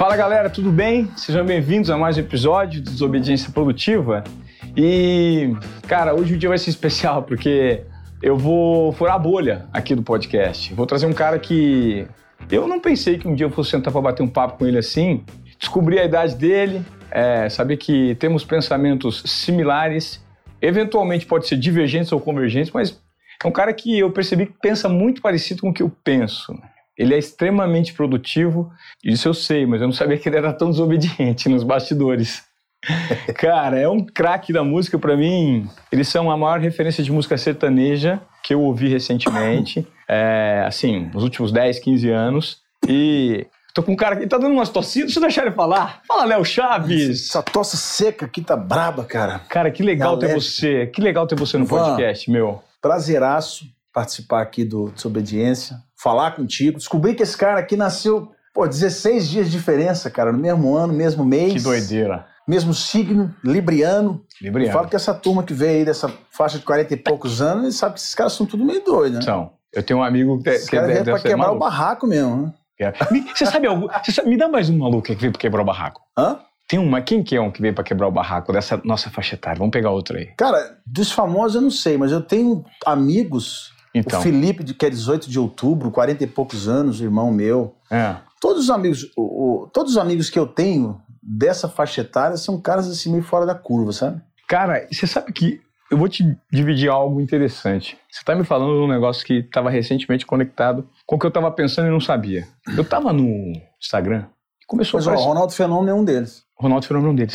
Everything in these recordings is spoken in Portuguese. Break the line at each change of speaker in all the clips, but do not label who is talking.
Fala galera, tudo bem? Sejam bem-vindos a mais um episódio do Desobediência Produtiva. E, cara, hoje o dia vai ser especial porque eu vou furar a bolha aqui do podcast. Vou trazer um cara que eu não pensei que um dia eu fosse sentar para bater um papo com ele assim, descobrir a idade dele, é, saber que temos pensamentos similares, eventualmente pode ser divergentes ou convergentes, mas é um cara que eu percebi que pensa muito parecido com o que eu penso. Ele é extremamente produtivo, isso eu sei, mas eu não sabia que ele era tão desobediente nos bastidores. Cara, é um craque da música para mim. Eles são a maior referência de música sertaneja que eu ouvi recentemente, é, assim, nos últimos 10, 15 anos. E tô com um cara que tá dando umas tossidas, deixa eu deixar ele falar. Fala, Léo Chaves!
Essa tosse seca aqui tá braba, cara.
Cara, que legal ter você. Que legal ter você no
Ivan,
podcast, meu.
Prazeraço participar aqui do Desobediência, falar contigo. Descobri que esse cara aqui nasceu, pô, 16 dias de diferença, cara, no mesmo ano, mesmo mês.
Que doideira.
Mesmo signo, libriano.
Libriano.
Eu falo que essa turma que veio aí dessa faixa de 40 e poucos anos, eles sabem que esses caras são tudo meio doidos, né?
São. Eu tenho um amigo que,
Esses
que
caras
deve
vêm pra quebrar o
maluco.
barraco mesmo, né?
É. Você sabe algo? você sabe- me dá mais um maluco que veio pra quebrar o barraco.
Hã?
Tem uma. Quem que é um que veio pra quebrar o barraco dessa nossa faixa etária? Vamos pegar outro aí.
Cara, dos famosos eu não sei, mas eu tenho amigos.
Então.
O Felipe, de- que é 18 de outubro, 40 e poucos anos, irmão meu.
É.
Todos os amigos, o- o- todos os amigos que eu tenho dessa faixa etária são caras assim meio fora da curva, sabe?
Cara, você sabe que eu vou te dividir algo interessante. Você tá me falando de um negócio que estava recentemente conectado com o que eu tava pensando e não sabia. Eu tava no Instagram e começou
Mas
a
ó, o
aparecer.
Ronaldo Fenômeno é um deles.
Ronaldo Fenômeno é um deles.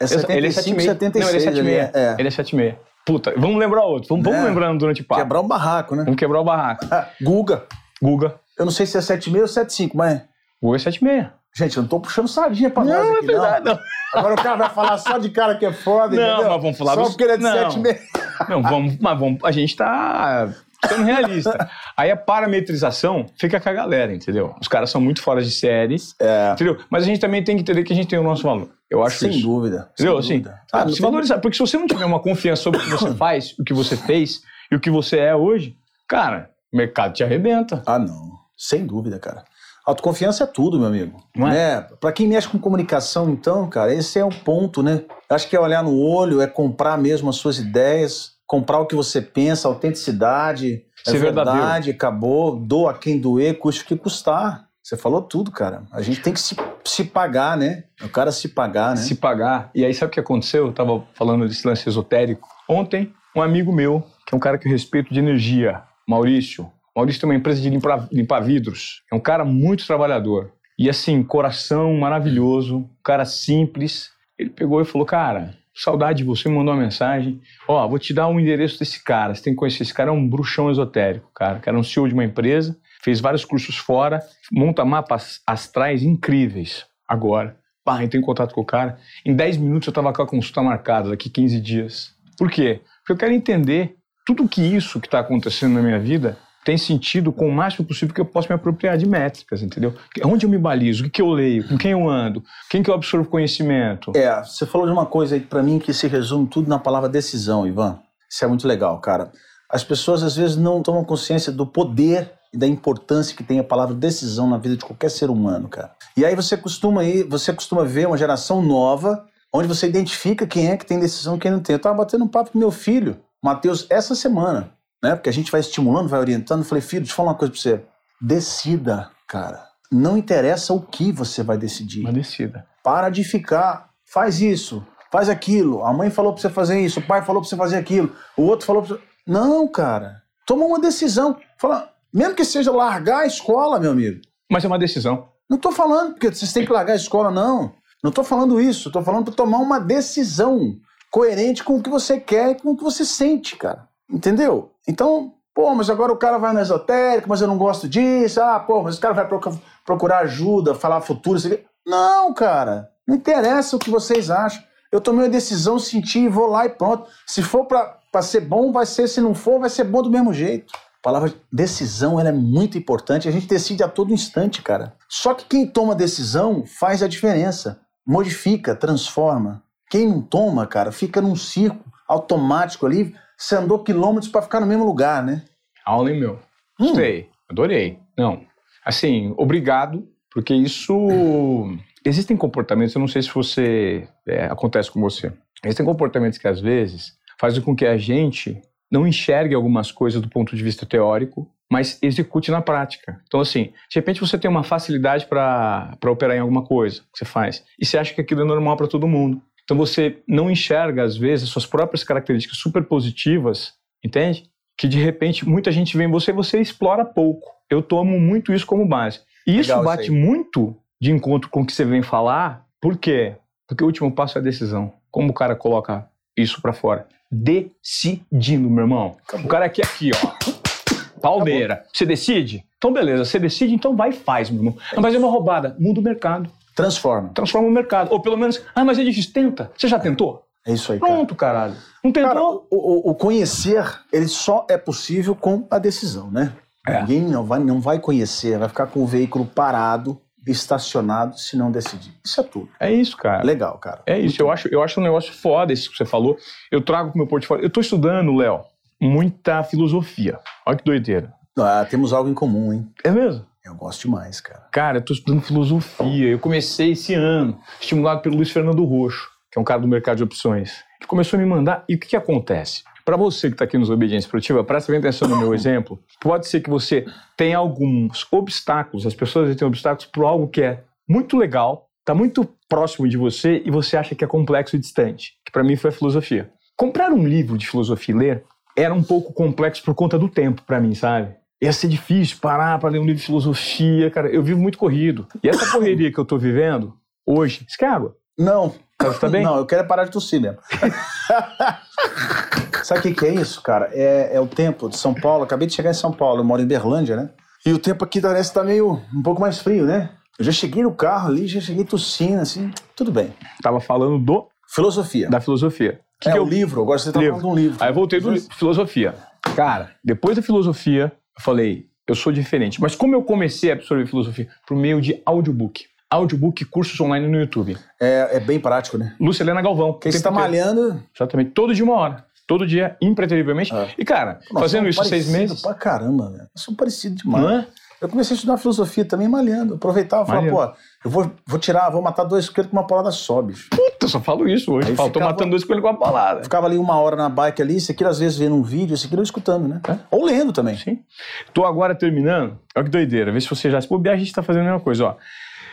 É 75,
ele é 76.
76.
Não, ele é 76.
ali, é.
Ele é 76. Puta, vamos lembrar outro. Vamos, vamos
É.
lembrando durante o papo.
Quebrar um barraco, né?
Vamos quebrar o barraco.
Guga.
Guga.
Eu não sei se é 76 ou 75, mas...
Guga é 76.
Gente, eu não tô puxando sardinha pra nós
Não, é
aqui,
verdade,
não.
não.
Agora o cara vai falar só de cara que é foda,
Não,
entendeu?
mas vamos falar
Só porque ele é de
não.
76.
Não, vamos, mas vamos, a gente tá sendo realista. Aí a parametrização fica com a galera, entendeu? Os caras são muito fora de séries,
É,
entendeu? Mas a gente também tem que entender que a gente tem o nosso valor. Eu acho
sem
isso.
dúvida. sem
Entendeu? Assim,
dúvida.
ah, se
tem-
valorizar. Porque se você não tiver uma confiança sobre o que você faz, o que você fez e o que você é hoje, cara, o mercado te arrebenta.
Ah, não. Sem dúvida, cara. Autoconfiança é tudo, meu amigo.
Não é?
Né? Pra quem mexe com comunicação, então, cara, esse é o ponto, né? Acho que é olhar no olho, é comprar mesmo as suas ideias, comprar o que você pensa, autenticidade, é
Ser verdadeiro.
verdade, acabou, doa quem doer, custe o que custar. Você falou tudo, cara. A gente tem que se, se pagar, né? O cara se pagar, né?
se pagar. E aí, sabe o que aconteceu? Eu tava falando desse lance esotérico. Ontem, um amigo meu, que é um cara que eu respeito de energia, Maurício. Maurício tem uma empresa de limpar, limpar vidros. É um cara muito trabalhador. E assim, coração maravilhoso, cara simples. Ele pegou e falou: Cara, saudade de você, me mandou uma mensagem. Ó, vou te dar um endereço desse cara. Você tem que conhecer esse cara, é um bruxão esotérico, cara. Que era um CEO de uma empresa, fez vários cursos fora, monta mapas astrais incríveis. Agora, pá, entrei em contato com o cara. Em 10 minutos eu estava com a consulta marcada, daqui 15 dias. Por quê? Porque eu quero entender tudo que isso que está acontecendo na minha vida tem sentido com o máximo possível que eu possa me apropriar de métricas, entendeu? Onde eu me balizo, o que, que eu leio, com quem eu ando, quem que eu absorvo conhecimento.
É, você falou de uma coisa aí pra mim que se resume tudo na palavra decisão, Ivan. Isso é muito legal, cara. As pessoas às vezes não tomam consciência do poder e da importância que tem a palavra decisão na vida de qualquer ser humano, cara. E aí você costuma aí, você costuma ver uma geração nova onde você identifica quem é que tem decisão e quem não tem. Eu tava batendo um papo com meu filho, Matheus, essa semana, né? Porque a gente vai estimulando, vai orientando. Eu falei, filho, deixa eu falar uma coisa pra você. Decida, cara. Não interessa o que você vai decidir.
Uma descida.
Para de ficar, faz isso, faz aquilo. A mãe falou pra você fazer isso, o pai falou pra você fazer aquilo, o outro falou pra você. Não, cara. Toma uma decisão. Fala, mesmo que seja largar a escola, meu amigo.
Mas é uma decisão.
Não tô falando porque vocês têm que largar a escola, não. Não tô falando isso. Tô falando pra tomar uma decisão coerente com o que você quer e com o que você sente, cara. Entendeu? Então, pô, mas agora o cara vai no esotérico, mas eu não gosto disso. Ah, pô, mas o cara vai procu- procurar ajuda, falar futuro, aqui. Não, cara. Não interessa o que vocês acham. Eu tomei uma decisão, senti e vou lá e pronto. Se for pra ser bom, vai ser. Se não for, vai ser bom do mesmo jeito. A palavra decisão ela é muito importante. A gente decide a todo instante, cara. Só que quem toma decisão faz a diferença. Modifica, transforma. Quem não toma, cara, fica num círculo automático ali. Você andou quilômetros para ficar no mesmo lugar, né?
Aula, hein, meu?
Hum.
Gostei, adorei. Não, assim, obrigado, porque isso existem comportamentos, eu não sei se você é, acontece com você. Existem comportamentos que às vezes fazem com que a gente não enxergue algumas coisas do ponto de vista teórico, mas execute na prática. Então, assim, de repente você tem uma facilidade para operar em alguma coisa que você faz, e você acha que aquilo é normal para todo mundo. Então, você não enxerga, às vezes, suas próprias características super positivas, entende? Que de repente muita gente vê em você e você explora pouco. Eu tomo muito isso como base. E isso
Legal
bate
isso
muito de encontro com o que você vem falar, por quê? Porque o último passo é a decisão. Como o cara coloca isso pra fora? Decidindo, meu irmão. O cara aqui, aqui, ó. Palmeira. Você decide? Então, beleza. Você decide, então vai e faz, meu irmão. Ah, mas é uma roubada. Muda o mercado.
Transforma.
Transforma o mercado. Ou pelo menos, ah, mas é difícil. Tenta. Você já tentou?
É isso aí, cara.
Pronto, caralho. Não tentou?
Cara, o, o- o conhecer, ele só é possível com a decisão, né?
É.
Ninguém não vai, não vai conhecer, vai ficar com o veículo parado, estacionado, se não decidir. Isso é tudo.
É isso, cara.
Legal, cara.
É isso, eu acho, eu acho um negócio foda esse que você falou. Eu trago pro meu portfólio. Eu tô estudando, Léo, muita filosofia. Olha que doideira.
Ah, temos algo em comum, hein?
É mesmo?
Eu gosto demais, cara.
Cara, eu tô estudando filosofia. Eu comecei esse ano, estimulado pelo Luiz Fernando Roxo, que é um cara do mercado de opções. Ele começou a me mandar. E o que, que acontece? Para você que está aqui nos Obediência Produtiva, presta bem atenção no meu exemplo. Pode ser que você tenha alguns obstáculos, as pessoas têm obstáculos por algo que é muito legal, está muito próximo de você e você acha que é complexo e distante. Que para mim foi a filosofia. Comprar um livro de filosofia e ler era um pouco complexo por conta do tempo para mim, sabe? Ia ser difícil parar para ler um livro de filosofia, cara. Eu vivo muito corrido. E essa correria que eu tô vivendo hoje, isso quer água?
Não.
Você tá bem?
Não, eu quero é parar de tossir mesmo. Sabe o que, que é isso, cara? É, é o tempo de São Paulo. Acabei de chegar em São Paulo, eu moro em Berlândia, né? E o tempo aqui parece estar meio um pouco mais frio, né? Eu já cheguei no carro ali, já cheguei tossindo, assim. Tudo bem.
Tava falando do
Filosofia.
da filosofia. Que
é
que
o
eu
livro, agora você tá
Livro.
falando de um livro.
Aí eu voltei do li- filosofia. Cara, depois da filosofia, eu falei, eu sou diferente. Mas como eu comecei a absorver filosofia? Por meio de audiobook. Audiobook, cursos online no YouTube.
É, é bem prático, né?
Lúcia Helena Galvão.
Tá
tempo inteiro.
malhando.
Exatamente. Todo dia uma hora. Todo dia, impreterivelmente.
É.
E, cara,
Nós
fazendo isso seis meses.
Pra caramba, velho. Somos parecidos demais.
Não é?
Eu comecei a estudar filosofia também malhando. Aproveitava e falava, pô, eu vou, vou tirar, vou matar dois coelhos com uma palavra só, bicho.
Puta, só falo isso hoje.
Aí
Falo, tô
ficava-
matando dois coelhos com uma palavra.
Ficava ali uma hora na bike ali, isso aqui às vezes vendo um vídeo, isso aqui eu escutando, né?
É.
Ou lendo também.
Sim. Tô agora terminando. Olha que doideira. Vê se você já se bobear, a gente tá fazendo a mesma coisa, ó.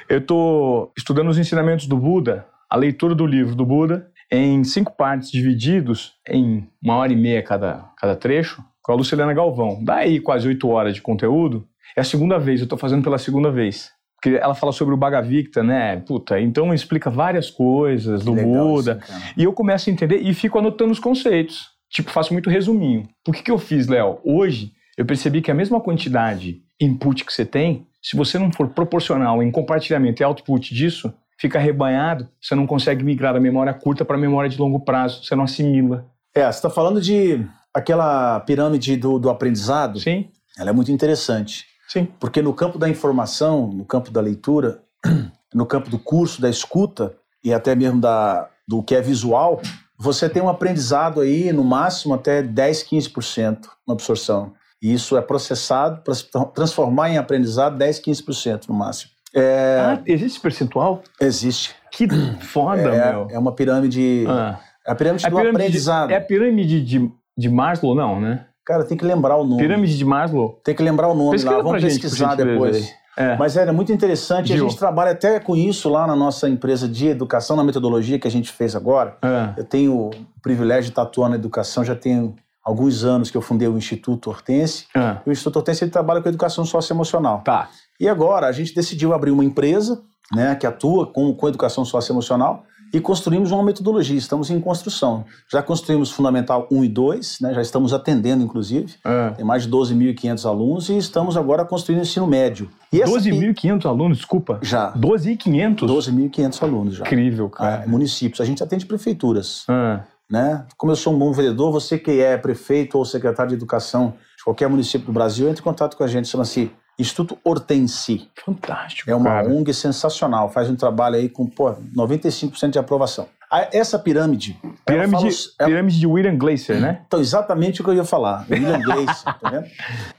Eu tô estudando os ensinamentos do Buda, a leitura do livro do Buda, em cinco partes divididos em uma hora e meia cada, cada trecho, com a Lucilena Galvão. Daí quase oito horas de conteúdo. É a segunda vez, eu tô fazendo pela segunda vez. Porque ela fala sobre o Bhagavad né? Puta, então explica várias coisas do Buda.
cara.
E eu começo a entender e fico anotando os conceitos. Tipo, faço muito resuminho. Por que, que eu fiz, Léo? Hoje, eu percebi que a mesma quantidade input que você tem, se você não for proporcional em compartilhamento e output disso, fica rebanhado, você não consegue migrar da memória curta para a memória de longo prazo, você não assimila.
É, você está falando de aquela pirâmide do, do aprendizado.
Sim?
Ela é muito interessante.
Sim.
Porque no campo da informação, no campo da leitura, no campo do curso, da escuta e até mesmo da, do que é visual, você tem um aprendizado aí, no máximo, até 10, 15% na absorção. E isso é processado para se tra- transformar em aprendizado 10, 15% no máximo. É,
Ah, existe percentual?
existe.
Que foda, meu.
É, é uma pirâmide.
Ah.
É a pirâmide
É
do
pirâmide de-
aprendizado.
é a pirâmide de, de Maslow, não, né?
Cara, tem que lembrar o nome.
Pirâmide de Maslow.
Tem que lembrar o nome
Pesquisa
lá. Vamos pesquisar depois.
É.
Mas é muito interessante. e A
Gil.
gente trabalha até com isso lá na nossa empresa de educação, na metodologia que a gente fez agora.
É.
Eu tenho o privilégio de estar atuando na educação, já tenho alguns anos que eu fundei o Instituto Hortense.
É.
E o Instituto Hortense ele trabalha com educação socioemocional.
Tá.
E agora a gente decidiu abrir uma empresa né, que atua com, com educação socioemocional e construímos uma metodologia. Estamos em construção. Já construímos Fundamental 1 e 2, né, já estamos atendendo, inclusive.
É.
Tem mais de 12.500 alunos e estamos agora construindo o ensino médio. E essa pi-
12.500 alunos, desculpa.
Já.
12.500?
12.500 alunos já.
Incrível, cara.
É, municípios. A gente atende prefeituras.
Ah.
Né? Como eu sou um bom vendedor, você que é prefeito ou secretário de educação de qualquer município do Brasil, entre em contato com a gente. Chama-se Instituto Hortense.
Fantástico,
É uma
cara.
ONG sensacional. Faz um trabalho aí com pô, 95% de aprovação. A- Essa pirâmide.
Pirâmide,
fala- ela-
pirâmide de William Glacier, né?
Então, exatamente o que eu ia falar. William Grace, tá vendo?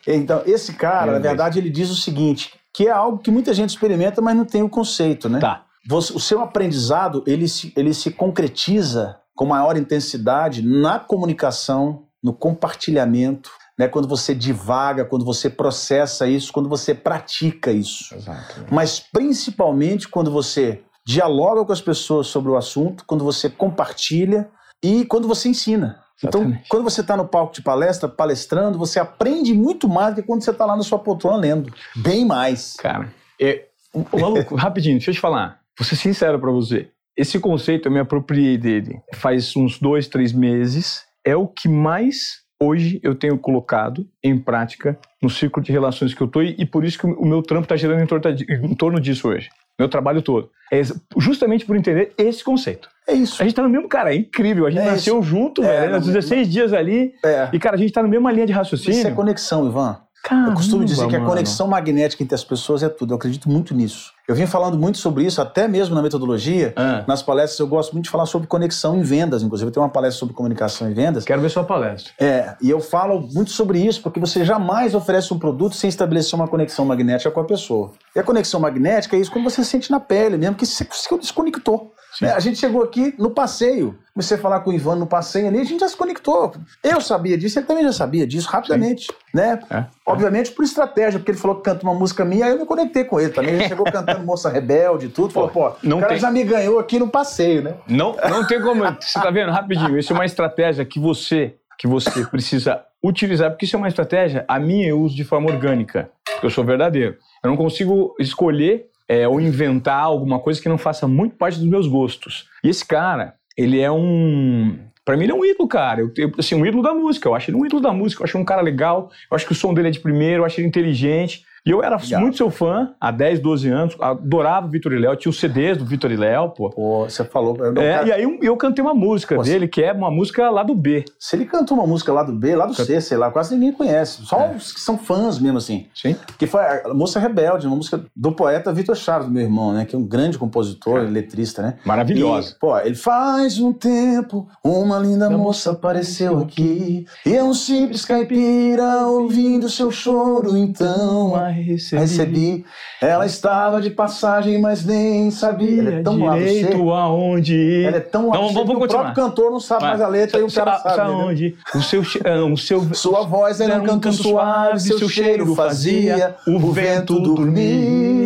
Então, esse cara,
William
na verdade, ele diz o seguinte, que é algo que muita gente experimenta, mas não tem o conceito, né?
Tá.
você- o seu aprendizado ele se, ele se concretiza com maior intensidade na comunicação, no compartilhamento, né? quando você divaga, quando você processa isso, quando você pratica isso.
Exato.
Mas principalmente quando você dialoga com as pessoas sobre o assunto, quando você compartilha e quando você ensina. Então,
Exatamente.
quando você está no palco de palestra, palestrando, você aprende muito mais do que quando você está lá na sua poltrona lendo. Bem mais.
Cara, é, maluco, rapidinho, deixa eu te falar. Vou ser sincero pra você. Esse conceito eu me apropriei dele faz uns dois, três meses. É o que mais hoje eu tenho colocado em prática no círculo de relações que eu tô e, por isso que o meu trampo tá girando em torno, em torno disso hoje. Meu trabalho todo. É justamente por entender esse conceito.
É isso.
A gente tá no mesmo, cara, é incrível. A gente
É
nasceu junto,
É,
velho, nos
não-
16 dias ali.
É.
E, cara, a gente tá na mesma linha de raciocínio.
Isso é conexão, Ivan.
Caramba,
Eu costumo dizer que a conexão magnética entre as pessoas é tudo. Eu acredito muito nisso. Eu vim falando muito sobre isso, até mesmo na metodologia.
Ah,
Nas palestras eu gosto muito de falar sobre conexão em vendas, inclusive. Eu tenho uma palestra sobre comunicação em vendas.
quero ver sua palestra.
É, e eu falo muito sobre isso, porque você jamais oferece um produto sem estabelecer uma conexão magnética com a pessoa. E a conexão magnética é isso quando você sente na pele, mesmo que você se desconectou.
Sim.
né? A gente chegou aqui no passeio, comecei a falar com o Ivan no passeio ali, a gente já se conectou. Eu sabia disso, ele também já sabia disso rapidamente, né?
É.
Obviamente por estratégia, porque ele falou que canta uma música minha, aí eu me conectei com ele também. Ele chegou cantando Moça Rebelde e tudo. Falou, pô,
não
o cara
tem-
já me ganhou aqui no passeio, né?
Não, não tem como. Você tá vendo? Rapidinho. Isso é uma estratégia que você, que você precisa utilizar, porque isso é uma estratégia, a minha eu uso de forma orgânica. porque Eu sou verdadeiro. Eu não consigo escolher é, ou inventar alguma coisa que não faça muito parte dos meus gostos. E esse cara, ele é um. Pra mim, ele é um ídolo, cara. Eu, eu, assim, um ídolo da música. Eu acho ele um ídolo da música. Eu acho ele um cara legal. Eu acho que o som dele é de primeiro. Eu acho ele inteligente. E eu era
Legal.
muito seu fã há 10, 12 anos. Adorava o Vitor e Léo. Tinha os CDs do Vitor e Léo, pô.
Pô, você falou. eu
É,
cara,
e aí eu, cantei uma música
Pô,
dele, que é uma música lá do B.
Se ele cantou uma música lá do B, lá do C, sei lá, quase ninguém conhece. Só
É.
os que são fãs mesmo, assim.
Sim.
Que foi a Moça Rebelde, uma música do poeta Vitor Chaves, meu irmão, né? Que é um grande compositor, letrista, né?
Maravilhosa.
E, pô, ele faz um tempo, uma linda
Da
moça apareceu aqui. E é um simples caipira ouvindo seu choro, então recebi. Ela estava de passagem, mas nem sabia. Ela é tão
direito aonde ir.
Ela é tão
Não, vamos- vamos
o próprio cantor não sabe mais a letra e o cara sabe. entendeu?
onde? O seu, ah, o seu
Sua voz era um canto suave, seu cheiro fazia o vento dormir.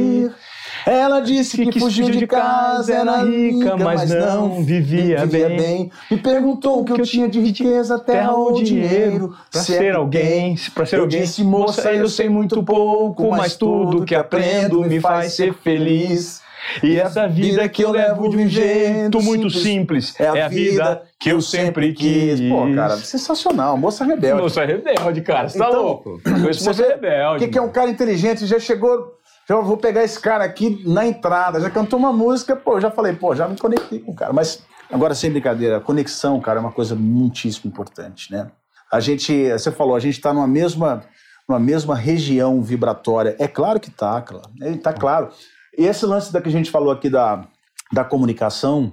Ela disse que fugiu de casa, era rica, mas não vivia bem. Me perguntou o que eu tinha de riqueza, terra ou dinheiro.
Pra
Se é
ser
que
alguém, pra ser
Eu
alguém.
disse, moça, eu sei muito pouco, mas tudo que aprendo me faz ser feliz.
E essa vida que eu levo de um jeito muito simples é a vida que eu sempre quis.
Pô, cara, sensacional. Moça rebelde.
Moça rebelde, cara. Você tá
Então,
louco? Moça rebelde.
o que, que é um cara inteligente? Já chegou. Já vou pegar esse cara aqui na entrada. Já cantou uma música, pô, eu já falei, pô, já me conectei com o cara. Mas, agora, sem brincadeira, a conexão, cara, é uma coisa muitíssimo importante, né? A gente, você falou, a gente tá numa mesma, numa mesma região vibratória. É claro que tá, claro. É, tá claro. E esse lance da que a gente falou aqui da, da comunicação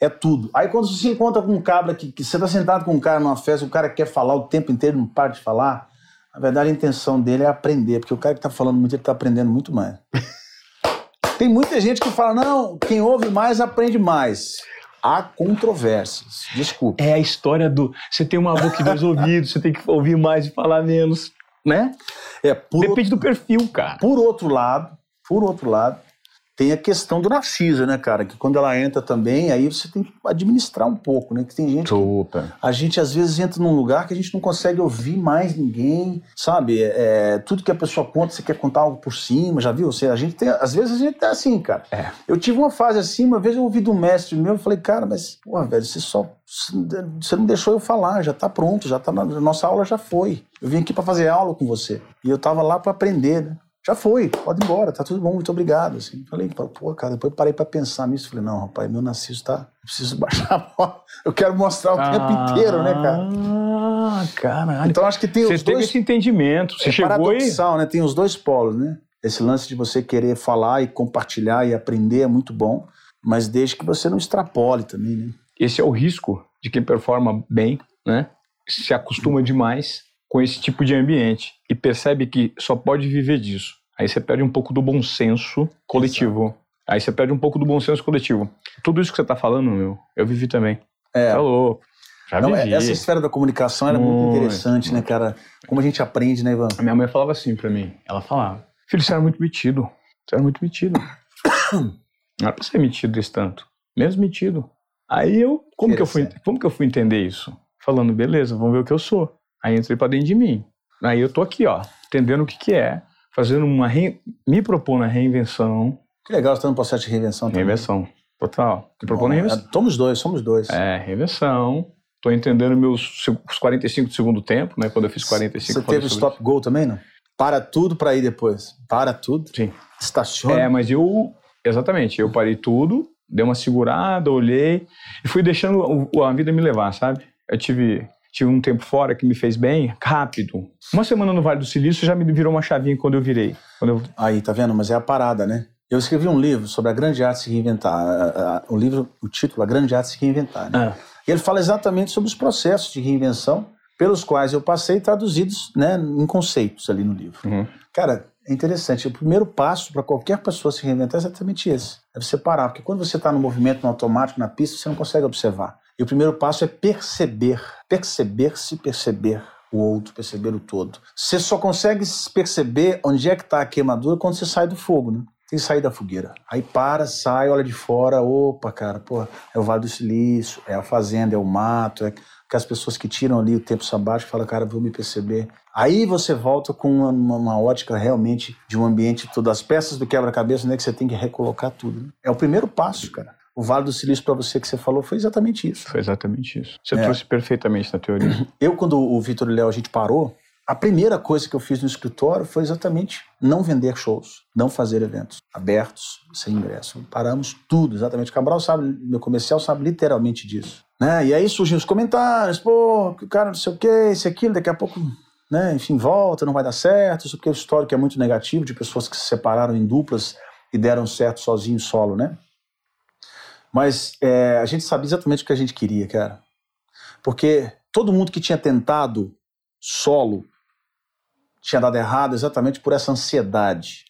é tudo. Aí quando você se encontra com um cabra que, que você tá sentado com um cara numa festa, o cara quer falar o tempo inteiro, não para de falar. Na verdade, a intenção dele é aprender, porque o cara que tá falando muito, ele tá aprendendo muito mais. Tem muita gente que fala, não, quem ouve mais aprende mais. Há controvérsias. Desculpa.
É a história do. Você tem uma boca e dois ouvidos, você tem que ouvir mais e falar menos. Né?
É,
Depende do perfil, cara.
por outro lado, por outro lado, tem a questão do Narciso, né, cara? Que quando ela entra também, aí você tem que administrar um pouco, né? Que tem gente
Super.
a gente às vezes entra num lugar que a gente não consegue ouvir mais ninguém, sabe? É, tudo que a pessoa conta, você quer contar algo por cima, já viu? Você, a gente tem, às vezes a gente tá assim, cara.
É.
Eu tive uma fase assim, uma vez eu ouvi de um mestre meu, eu falei, cara, mas, porra, velho, você só. Você não deixou eu falar, já tá pronto, já tá na nossa aula já foi. Eu vim aqui para fazer aula com você. E eu tava lá para aprender, né? Já foi, pode ir embora, tá tudo bom, muito obrigado. Assim. Falei, pô, cara, depois parei para pensar nisso. Falei, não, rapaz, meu narciso tá. Eu preciso baixar a bola. Eu quero mostrar o tempo inteiro, né, cara?
Ah, caralho.
Então acho que tem
você
os
teve
dois.
esse entendimento. Você
é
chegou e.
paradoxal, né? Tem os dois polos, né? Esse lance de você querer falar e compartilhar e aprender é muito bom, mas desde que você não extrapole também, né?
Esse é o risco de quem performa bem, né? Se acostuma demais com esse tipo de ambiente e percebe que só pode viver disso. Aí você perde um pouco do bom senso coletivo. Aí você perde um pouco do bom senso coletivo. Tudo isso que você tá falando, meu, eu vivi também.
É.
Tá louco. Já
Não,
vivi.
essa esfera da comunicação era muito,
Muito,
interessante, né, cara? Como a gente aprende, né, Ivan?
A minha mãe falava assim pra mim. Ela falava, filho, você era muito metido. Você era muito metido. Não era pra ser metido desse tanto. Menos metido. Aí eu, como que eu, fui, como que eu fui entender isso? Falando, beleza, vamos ver o que eu sou. Aí entrei pra dentro de mim. Aí eu tô aqui, ó, entendendo o que que é, fazendo uma, re... me propondo a reinvenção.
Que legal, você tá no processo de reinvenção também.
Reinvenção, total. Me propondo a
Bom,
reinvenção.
é, Somos dois, somos dois.
É, reinvenção. Tô entendendo meus os 45 do segundo tempo, né? Quando eu fiz 45.
Você teve o stop goal também, não? Para tudo para ir depois. Para tudo.
Sim.
Estaciona.
É, mas eu. Exatamente, eu parei tudo, dei uma segurada, olhei e fui deixando a vida me levar, sabe? Eu tive, tive um tempo fora que me fez bem, rápido. Uma semana no Vale do Silício já me virou uma chavinha quando eu virei. Quando eu,
Aí, tá vendo? Mas é a parada, né? Eu escrevi um livro sobre a grande arte de se reinventar. O livro, o título, A Grande Arte de se Reinventar. Né?
Ah,
E ele fala exatamente sobre os processos de reinvenção pelos quais eu passei traduzidos né, em conceitos ali no livro.
uhum.
Cara, é interessante. O primeiro passo para qualquer pessoa se reinventar é exatamente esse. É você parar. Porque quando você está no movimento, no automático, na pista, você não consegue observar. E o primeiro passo é perceber. Perceber-se, perceber o outro, perceber o todo. Você só consegue perceber onde é que está a queimadura quando você sai do fogo, né? Tem que sair da fogueira. Aí para, sai, olha de fora. Opa, cara, pô, é o Vale do Silício, é a fazenda, é o mato, é que as pessoas que tiram ali o tempo sabático falam, cara, vou me perceber. Aí você volta com uma, uma- uma ótica realmente de um ambiente, todas as peças do quebra-cabeça, né, que você tem que recolocar tudo. né? É o primeiro passo, cara. O Vale do Silício para você que você falou foi exatamente isso.
Foi exatamente isso. Você
É.
trouxe perfeitamente na teoria.
Eu, quando o Vitor e o Léo a gente parou, a primeira coisa que eu fiz no escritório foi exatamente não vender shows, não fazer eventos abertos, sem ingresso. Paramos tudo, exatamente. O Cabral sabe, meu comercial sabe literalmente disso. Né? E aí surgem os comentários, pô, o cara não sei o quê, isso aquilo, daqui a pouco, né, enfim, volta, não vai dar certo, isso porque o histórico é muito negativo de pessoas que se separaram em duplas e deram certo sozinho, solo, né? Mas é, a gente sabia exatamente o que a gente queria, cara. Porque todo mundo que tinha tentado solo tinha dado errado exatamente por essa ansiedade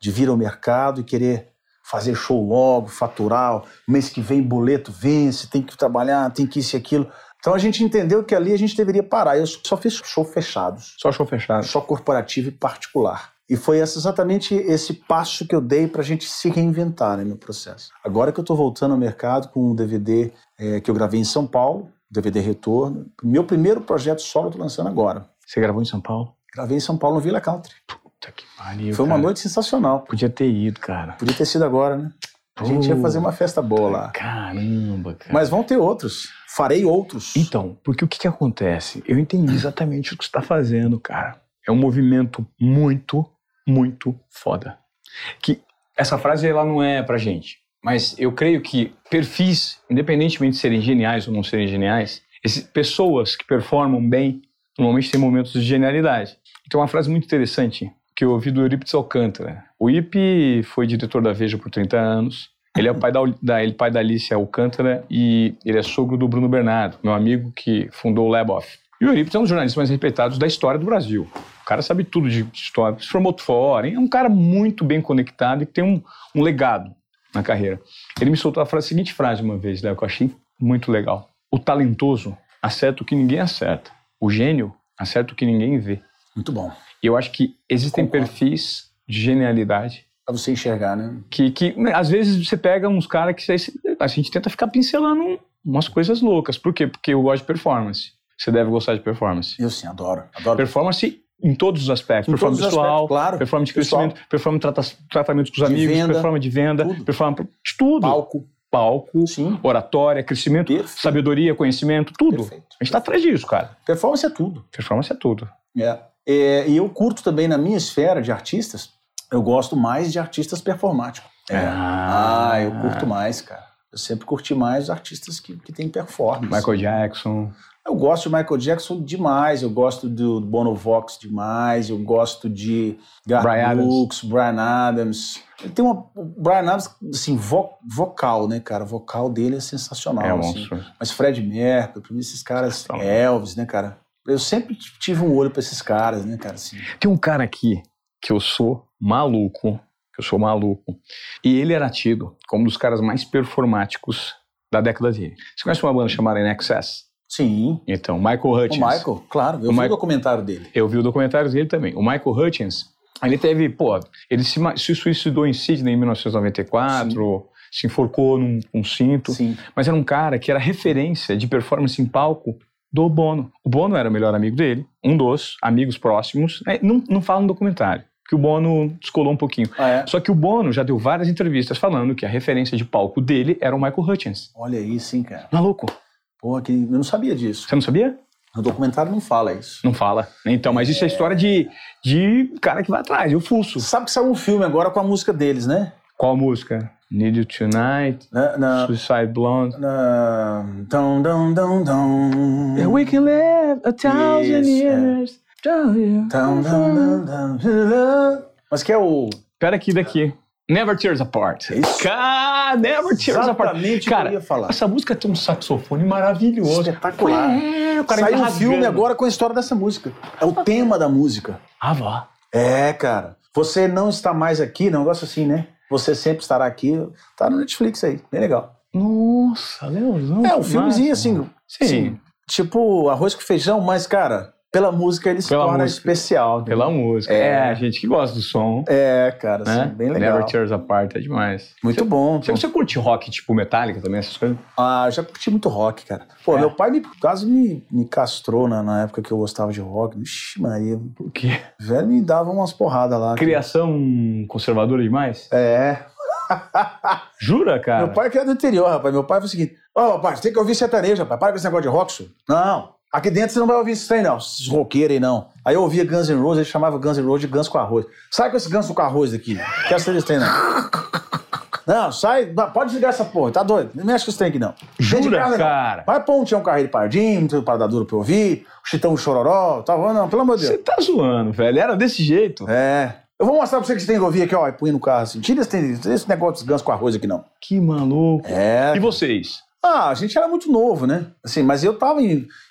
de vir ao mercado e querer fazer show logo, faturar, mês que vem boleto vence, tem que trabalhar, tem que isso e aquilo. Então a gente entendeu que ali a gente deveria parar. Eu só fiz show fechados,
Só show fechado.
só corporativo e particular. E foi exatamente esse passo que eu dei para a gente se reinventar né, no processo. Agora que eu estou voltando ao mercado com um DVD eh, que eu gravei em São Paulo, DVD Retorno, meu primeiro projeto solo eu estou lançando agora.
Você gravou em São Paulo?
Gravei em São Paulo no Villa Country.
Puta que pariu.
Foi uma
cara.
noite sensacional.
Podia ter ido, cara.
Podia ter sido agora, né? A gente ia fazer uma festa boa lá.
Caramba, cara.
Mas vão ter outros. Farei outros.
Então, porque o que, que acontece? Eu entendi exatamente o que você está fazendo, cara. É um movimento muito, muito foda. Que essa frase ela não é pra gente, mas eu creio que perfis, independentemente de serem geniais ou não serem geniais, esse- pessoas que performam bem normalmente têm momentos de genialidade. Então, uma frase muito interessante que eu ouvi do Eurípides Alcântara. O Ip foi diretor da Veja por 30 anos. Ele é o pai da, da, ele é pai da Alicia Alcântara e ele é sogro do Bruno Bernardo, meu amigo que fundou o Laboff. E o Eurípides é um dos jornalistas mais respeitados da história do Brasil. O cara sabe tudo de história, se formou fora, é um cara muito bem conectado e tem um, um legado na carreira. Ele me soltou a, frase- a seguinte frase uma vez, Léo, que eu achei muito legal. O talentoso acerta o que ninguém acerta. O gênio acerta o que ninguém vê.
Muito bom.
E eu acho que existem
Concordo.
perfis de genialidade
Pra você enxergar, né?
que, que né, às vezes você pega uns caras que a gente tenta ficar pincelando umas coisas loucas. Por quê? Porque eu gosto de performance. Você deve gostar de performance.
Eu sim, adoro. Adoro.
Performance em todos os aspectos.
Em
performance pessoal,
aspectos, claro.
performance de
Pessoal.
crescimento, performance de trata tratamento com os
De
amigos,
venda.
performance de venda,
Tudo.
performance de tudo.
Palco.
Palco,
Sim.
oratória, crescimento,
Perfeito.
sabedoria, conhecimento, tudo.
Perfeito.
A gente tá atrás disso, cara.
Performance é tudo.
Performance é tudo.
É. É, e eu curto também na minha esfera de artistas, eu gosto mais de artistas performáticos. É.
Ah.
Ah, eu curto mais, cara. Eu sempre curti mais artistas que, que têm performance.
Michael Jackson.
Eu gosto de Michael Jackson demais, eu gosto do Bono Vox demais, eu gosto de Garth
Adams.
Brooks, Brian Adams. Ele tem uma. O Brian Adams, assim, vo- vocal, né, cara? O vocal dele é sensacional.
É um
assim. Mas Fred Mercury, mim, esses caras. Elvis, né, cara? Eu sempre tive um olho pra esses caras, né, cara? Assim.
Tem um cara aqui que eu sou maluco. Que eu sou maluco. E ele era tido como um dos caras mais performáticos da década dele. Você conhece uma banda chamada In Excess?
Sim.
Então, Michael Hutchins.
O Michael, claro. Eu
O
vi o documentário dele.
Eu vi o documentário dele também. O Michael Hutchins, ele teve, pô, ele se, se suicidou em Sydney em 1994, se enforcou num um cinto.
Sim.
Mas era um cara que era referência de performance em palco do Bono. O Bono era o melhor amigo dele, um dos amigos próximos. É, não, não fala no documentário, que o Bono descolou um pouquinho.
Ah, é?
Só que o Bono já deu várias entrevistas falando que a referência de palco dele era o Michael Hutchins.
Olha aí, sim, cara.
Maluco,
Pô, que... eu não sabia disso.
você não sabia?
No documentário não fala isso.
Não fala. Então, mas isso é história de, de cara que vai atrás, eu fuço.
Sabe que saiu um filme agora com a música deles, né?
Qual música? Need You Tonight,
Na, na,
Suicide Blonde.
na... Dum, dum, dum, dum.
We can live a thousand
Isso, é.
years.
Dum. Mas que é o...
Pera aqui daqui. Never Tears Apart.
Isso.
Cara, Never Tears Apart.
Exatamente que
Cara,
eu ia falar.
essa música tem um saxofone maravilhoso.
Espetacular.
É, o cara
Saiu um filme agora com a história dessa música. É o tema da música.
Ah, vá.
É, cara. Você não está mais aqui, não gosto assim, né? Você sempre estará aqui. Tá no Netflix aí, bem legal.
Nossa, Leozão.
É, um
que
filmezinho
massa.
assim,
Sim.
assim, tipo arroz com feijão, mas, cara, pela música ele se
Pela
torna
música.
especial.
Pela música.
É.
É, a gente que gosta do som.
É, cara, assim,
né?
bem legal.
Never Tears Apart é demais.
Muito bom.
Você, você curte rock tipo Metallica também, essas coisas?
Ah, eu já curti muito rock, cara. Pô,
É.
meu pai me, quase me, me castrou na, na época que eu gostava de rock. Vixe, Maria.
Por quê?
Velho me dava umas porradas lá.
Criação conservadora demais?
É.
Jura, cara?
Meu pai que é do interior, rapaz. Meu pai foi o seguinte: Ó, rapaz, tem que ouvir sertanejo, rapaz. Para com esse negócio de rock, senhor. Não. Aqui dentro você não vai ouvir isso aí, não. Esses roqueiros aí, não. Aí eu ouvia Guns N' Roses, ele chamava Guns N' Roses de Guns com arroz. Sai com esse Guns com arroz daqui. Quero saber desse trem, não. Não, sai. não, Pode desligar essa porra. Tá doido? Não mexe com esse trem aqui, não.
Jura,
casa, não.
cara?
Vai pôr um Tião Carreiro Pardinho, um Parada Dura pra eu ouvir, o Chitão Chororó, tá bom? Não, pelo amor de Deus.
Você tá zoando, velho. Era desse jeito.
É. Eu vou mostrar pra você que você tem que ouvir aqui, ó, e põe no carro assim. Tira esse, esse negócio de Guns com arroz aqui, não.
Que maluco.
É.
E vocês?
Ah, a gente era muito novo, né? Assim, mas eu tava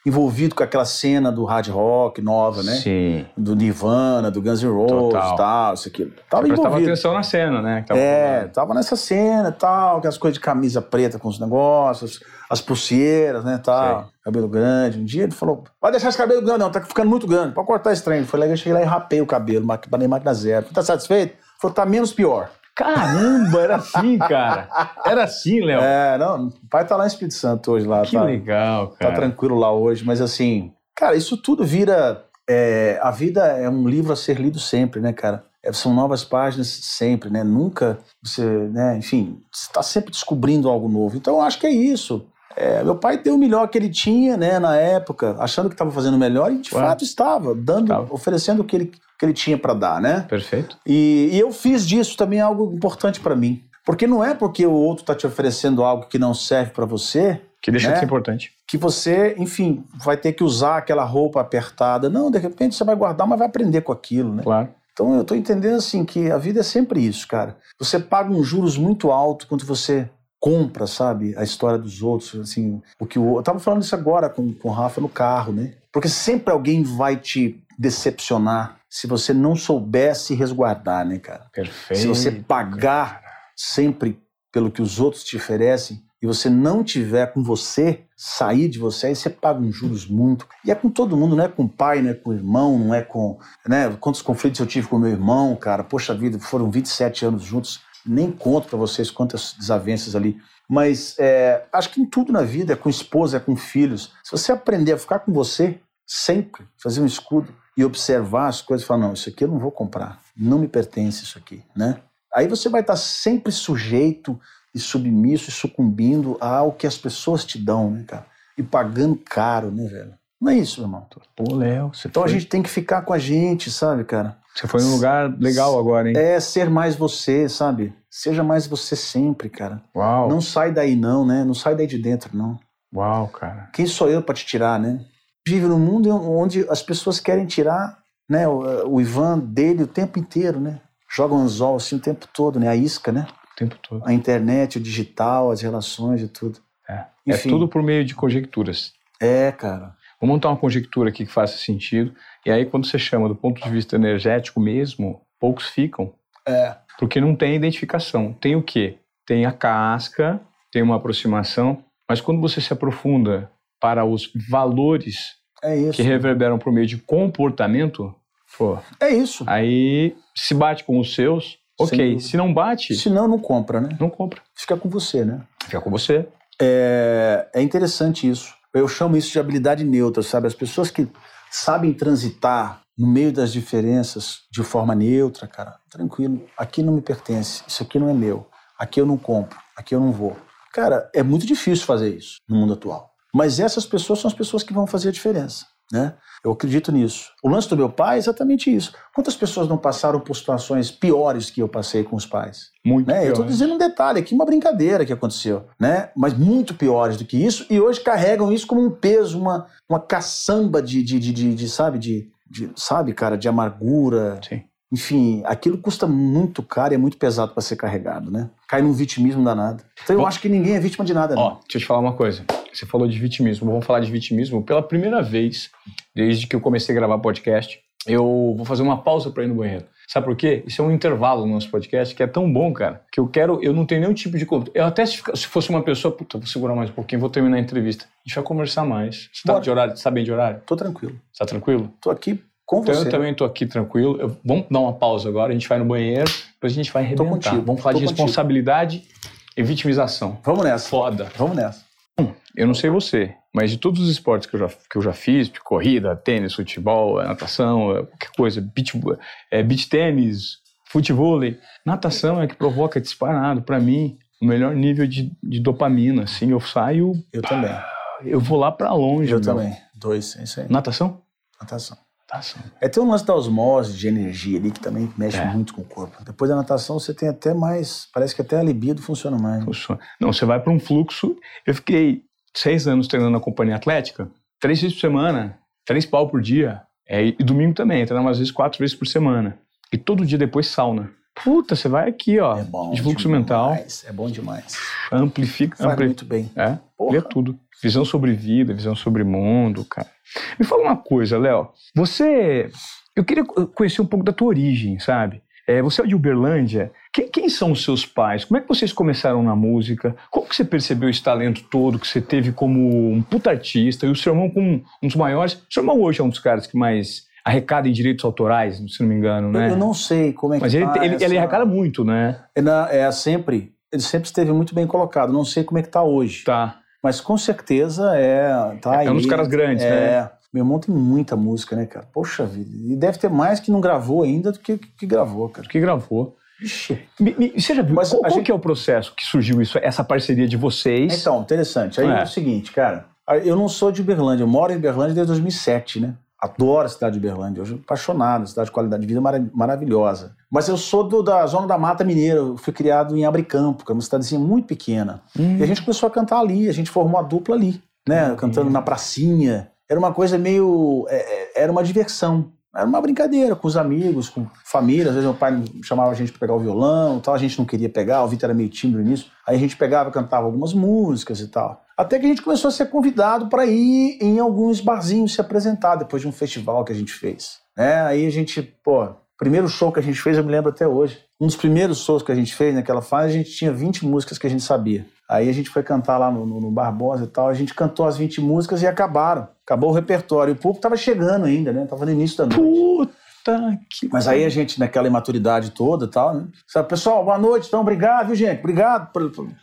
envolvido com aquela cena do hard rock nova, né?
Sim.
Do Nirvana, do Guns N' Roses e tal, isso aqui. Tava
Você
envolvido.
atenção na cena, né? tava
É,
rolando.
tava nessa cena e tal, aquelas coisas de camisa preta com os negócios, as pulseiras, né, tal,
Sei.
cabelo grande. Um dia ele falou, vai deixar esse cabelo grande não, tá ficando muito grande, pode cortar esse trem. Foi lá eu cheguei lá e rapei o cabelo, nem máquina zero. Tá satisfeito? Falou, tá menos pior.
Caramba, era assim, cara. Era assim, Léo.
É, não, o pai tá lá em Espírito Santo hoje lá,
que
tá?
legal,
tá
cara.
tranquilo lá hoje, mas assim, cara, isso tudo vira. é, a vida é um livro a ser lido sempre, né, cara? É, são novas páginas sempre, né? Nunca você, né? Enfim, você está sempre descobrindo algo novo. Então, eu acho que é isso. É, meu pai deu o melhor que ele tinha, né, na época, achando que estava fazendo o melhor e de
Claro.
fato estava, dando,
Estava.
oferecendo o que ele, que ele tinha para dar, né?
Perfeito.
E, e eu fiz disso também algo importante para mim. Porque não é porque o outro está te oferecendo algo que não serve para você
Que deixa
Né?
de ser importante.
que você, enfim, vai ter que usar aquela roupa apertada. Não, de repente você vai guardar, mas vai aprender com aquilo, né?
Claro.
Então eu tô entendendo assim que a vida é sempre isso, cara. Você paga um juros muito alto quando você compra, sabe, a história dos outros, assim, o que o eu tava falando isso agora com, com o Rafa no carro, né? Porque sempre alguém vai te decepcionar se você não souber se resguardar, né, cara?
Perfeito.
Se você pagar sempre pelo que os outros te oferecem e você não tiver com você, sair de você, aí você paga uns juros muito. E é com todo mundo, não é com o pai, não é com o irmão, não é com. Né? Quantos conflitos eu tive com meu irmão, cara? Poxa vida, foram 27 anos juntos. Nem conto pra vocês quantas desavenças ali. Mas é, acho que em tudo na vida, é com esposa, é com filhos. Se você aprender a ficar com você, sempre, fazer um escudo e observar as coisas e falar: não, isso aqui eu não vou comprar, não me pertence isso aqui, né? Aí você vai estar sempre sujeito e submisso e sucumbindo ao que as pessoas te dão, né, cara? E pagando caro, né, velho? Não é isso, meu irmão.
Pô, Léo, você
Então
foi,
a gente tem que ficar com a gente, sabe, cara?
Você foi num lugar legal agora, hein?
É ser mais você, sabe? Seja mais você sempre, cara.
Uau.
Não sai daí não, né? Não sai daí de dentro, não.
Uau, cara.
Quem sou eu para te tirar, né? Vive num mundo onde as pessoas querem tirar né, o, o Ivan dele o tempo inteiro, né? Jogam anzol assim o tempo todo, né? A isca, né?
O tempo todo.
A internet, o digital, as relações e tudo.
É. É
Enfim.
tudo por meio de conjecturas.
É, cara.
Vamos montar uma conjectura aqui que faça sentido. E aí, quando você chama do ponto de vista energético mesmo, poucos ficam.
É.
Porque não tem identificação. Tem o quê? Tem a casca, tem uma aproximação, mas quando você se aprofunda para os valores
É
que reverberam por meio de comportamento, pô,
É isso.
aí se bate com os seus, ok. Se não bate,
Senão não compra, né?
não compra.
Fica com você, né?
Fica com você.
É, é interessante isso. Eu chamo isso de habilidade neutra, sabe? As pessoas que sabem transitar no meio das diferenças de forma neutra, cara, tranquilo. Aqui não me pertence, isso aqui não é meu. Aqui eu não compro, aqui eu não vou. Cara, é muito difícil fazer isso no mundo atual. Mas essas pessoas são as pessoas que vão fazer a diferença, né? Eu acredito nisso. O lance do meu pai é exatamente isso. Quantas pessoas não passaram por situações piores que eu passei com os pais?
Muito
Né? Eu estou dizendo um detalhe aqui, uma brincadeira que aconteceu, né? Mas muito piores do que isso, e hoje carregam isso como um peso, uma, uma caçamba de, de, de, de- de, sabe, de, de- sabe, cara, de amargura.
Sim.
Enfim, aquilo custa muito caro e é muito pesado para ser carregado, né? Cai num vitimismo danado. Então eu
Bom,
acho que ninguém é vítima de nada,
Ó,
não.
deixa eu te falar uma coisa. Você falou de vitimismo. Vamos falar de vitimismo pela primeira vez desde que eu comecei a gravar podcast. Eu vou fazer uma pausa para ir no banheiro. Sabe por quê? Isso é um intervalo no nosso podcast que é tão bom, cara, que eu quero. Eu não tenho nenhum tipo de. conta. Eu até se, fosse uma pessoa, puta, vou segurar mais um pouquinho, vou terminar a entrevista. A gente vai conversar mais. Você tá de horário? Você tá bem de horário?
Tô tranquilo.
Você tá tranquilo?
Tô aqui com
Então
você.
eu também tô aqui tranquilo. Eu- vamos dar uma pausa agora, a gente vai no banheiro, depois a gente vai
Tô
arrebentar.
contigo,
Vamos falar
tô
de
contigo.
responsabilidade e vitimização.
Vamos nessa.
Foda.
Vamos nessa.
Eu não sei você, mas de todos os esportes que eu já, que eu já fiz, corrida, tênis, futebol, eh, natação, eh, qualquer coisa, beach, é, beach tênis, futebol, natação é que provoca disparado, pra mim, o melhor nível de, de dopamina, assim, eu saio,
Eu também.
eu vou lá pra longe.
Eu
meu.
também. Dois, é isso aí.
Natação?
Natação.
Natação.
É tem um lance da osmose, de energia ali, que também mexe
É.
muito com o corpo. Depois da natação, você tem até mais. Parece que até a libido funciona mais.
Funciona. Não, você vai pra um fluxo. Eu fiquei seis anos treinando na companhia atlética, três vezes por semana, três pau por dia. É, e domingo também, treinava às vezes quatro vezes por semana. E todo dia depois sauna. Puta, você vai aqui, ó,
É bom.
de fluxo mental,
demais, É bom demais.
amplifica,
Faz
ampli-
muito bem.
é,
Porra.
lê tudo. Visão sobre vida, visão sobre mundo, cara. Me fala uma coisa, Léo. Você, eu queria co- conhecer um pouco da tua origem, sabe? É, você é de Uberlândia. Quem, quem são os seus pais? Como é que vocês começaram na música? Como que você percebeu esse talento todo que você teve como um puta artista? E o seu irmão como um dos maiores... O seu irmão hoje é um dos caras que mais arrecada em direitos autorais, se não me engano,
Eu,
né?
eu não sei como é que
Mas ele,
tá
ele, ele
essa-
arrecada muito, né?
É, na- é sempre. Ele sempre esteve muito bem colocado. Não sei como é que tá hoje.
Tá.
Mas com certeza é. Tá
É um dos
aí.
caras grandes,
é.
né?
Meu irmão tem muita música, né, cara? Poxa vida. E deve ter mais que não gravou ainda do que, que gravou, cara.
Que gravou.
Ixi.
Me, me, você já viu?
Mas
qual qual
gente-
que é o processo que surgiu isso, essa parceria de vocês?
Então, interessante. Aí
É.
é. o seguinte, cara. Eu não sou de Uberlândia, eu moro em Uberlândia desde 2007, né? Adoro a cidade de Uberlândia, eu sou apaixonado, cidade de qualidade de vida mara- maravilhosa. Mas eu sou do- da zona da Mata Mineira, eu fui criado em Abricampo, que é uma cidadezinha muito pequena.
Hum.
E a gente começou a cantar ali, a gente formou a dupla ali, né? Cantando na pracinha. Era uma coisa meio. é, é, era uma diversão. Era uma brincadeira com os amigos, com família. Às vezes meu pai chamava a gente para pegar o violão e tal, a gente não queria pegar, o Vitor era meio tímido início. Aí a gente pegava, cantava algumas músicas e tal. Até que a gente começou a ser convidado para ir em alguns barzinhos se apresentar depois de um festival que a gente fez. Né? Aí a gente, pô, primeiro show que a gente fez, eu me lembro até hoje. Um dos primeiros shows que a gente fez naquela fase, a gente tinha 20 músicas que a gente sabia. Aí a gente foi cantar lá no, no, no Barbosa e tal, a gente cantou as 20 músicas e acabaram. Acabou o repertório. O público tava chegando ainda, né? Tava no início da noite.
Puta que.
Mas aí a gente, naquela imaturidade toda e tal, né? Sabe, pessoal, boa noite, então, obrigado, viu, gente? Obrigado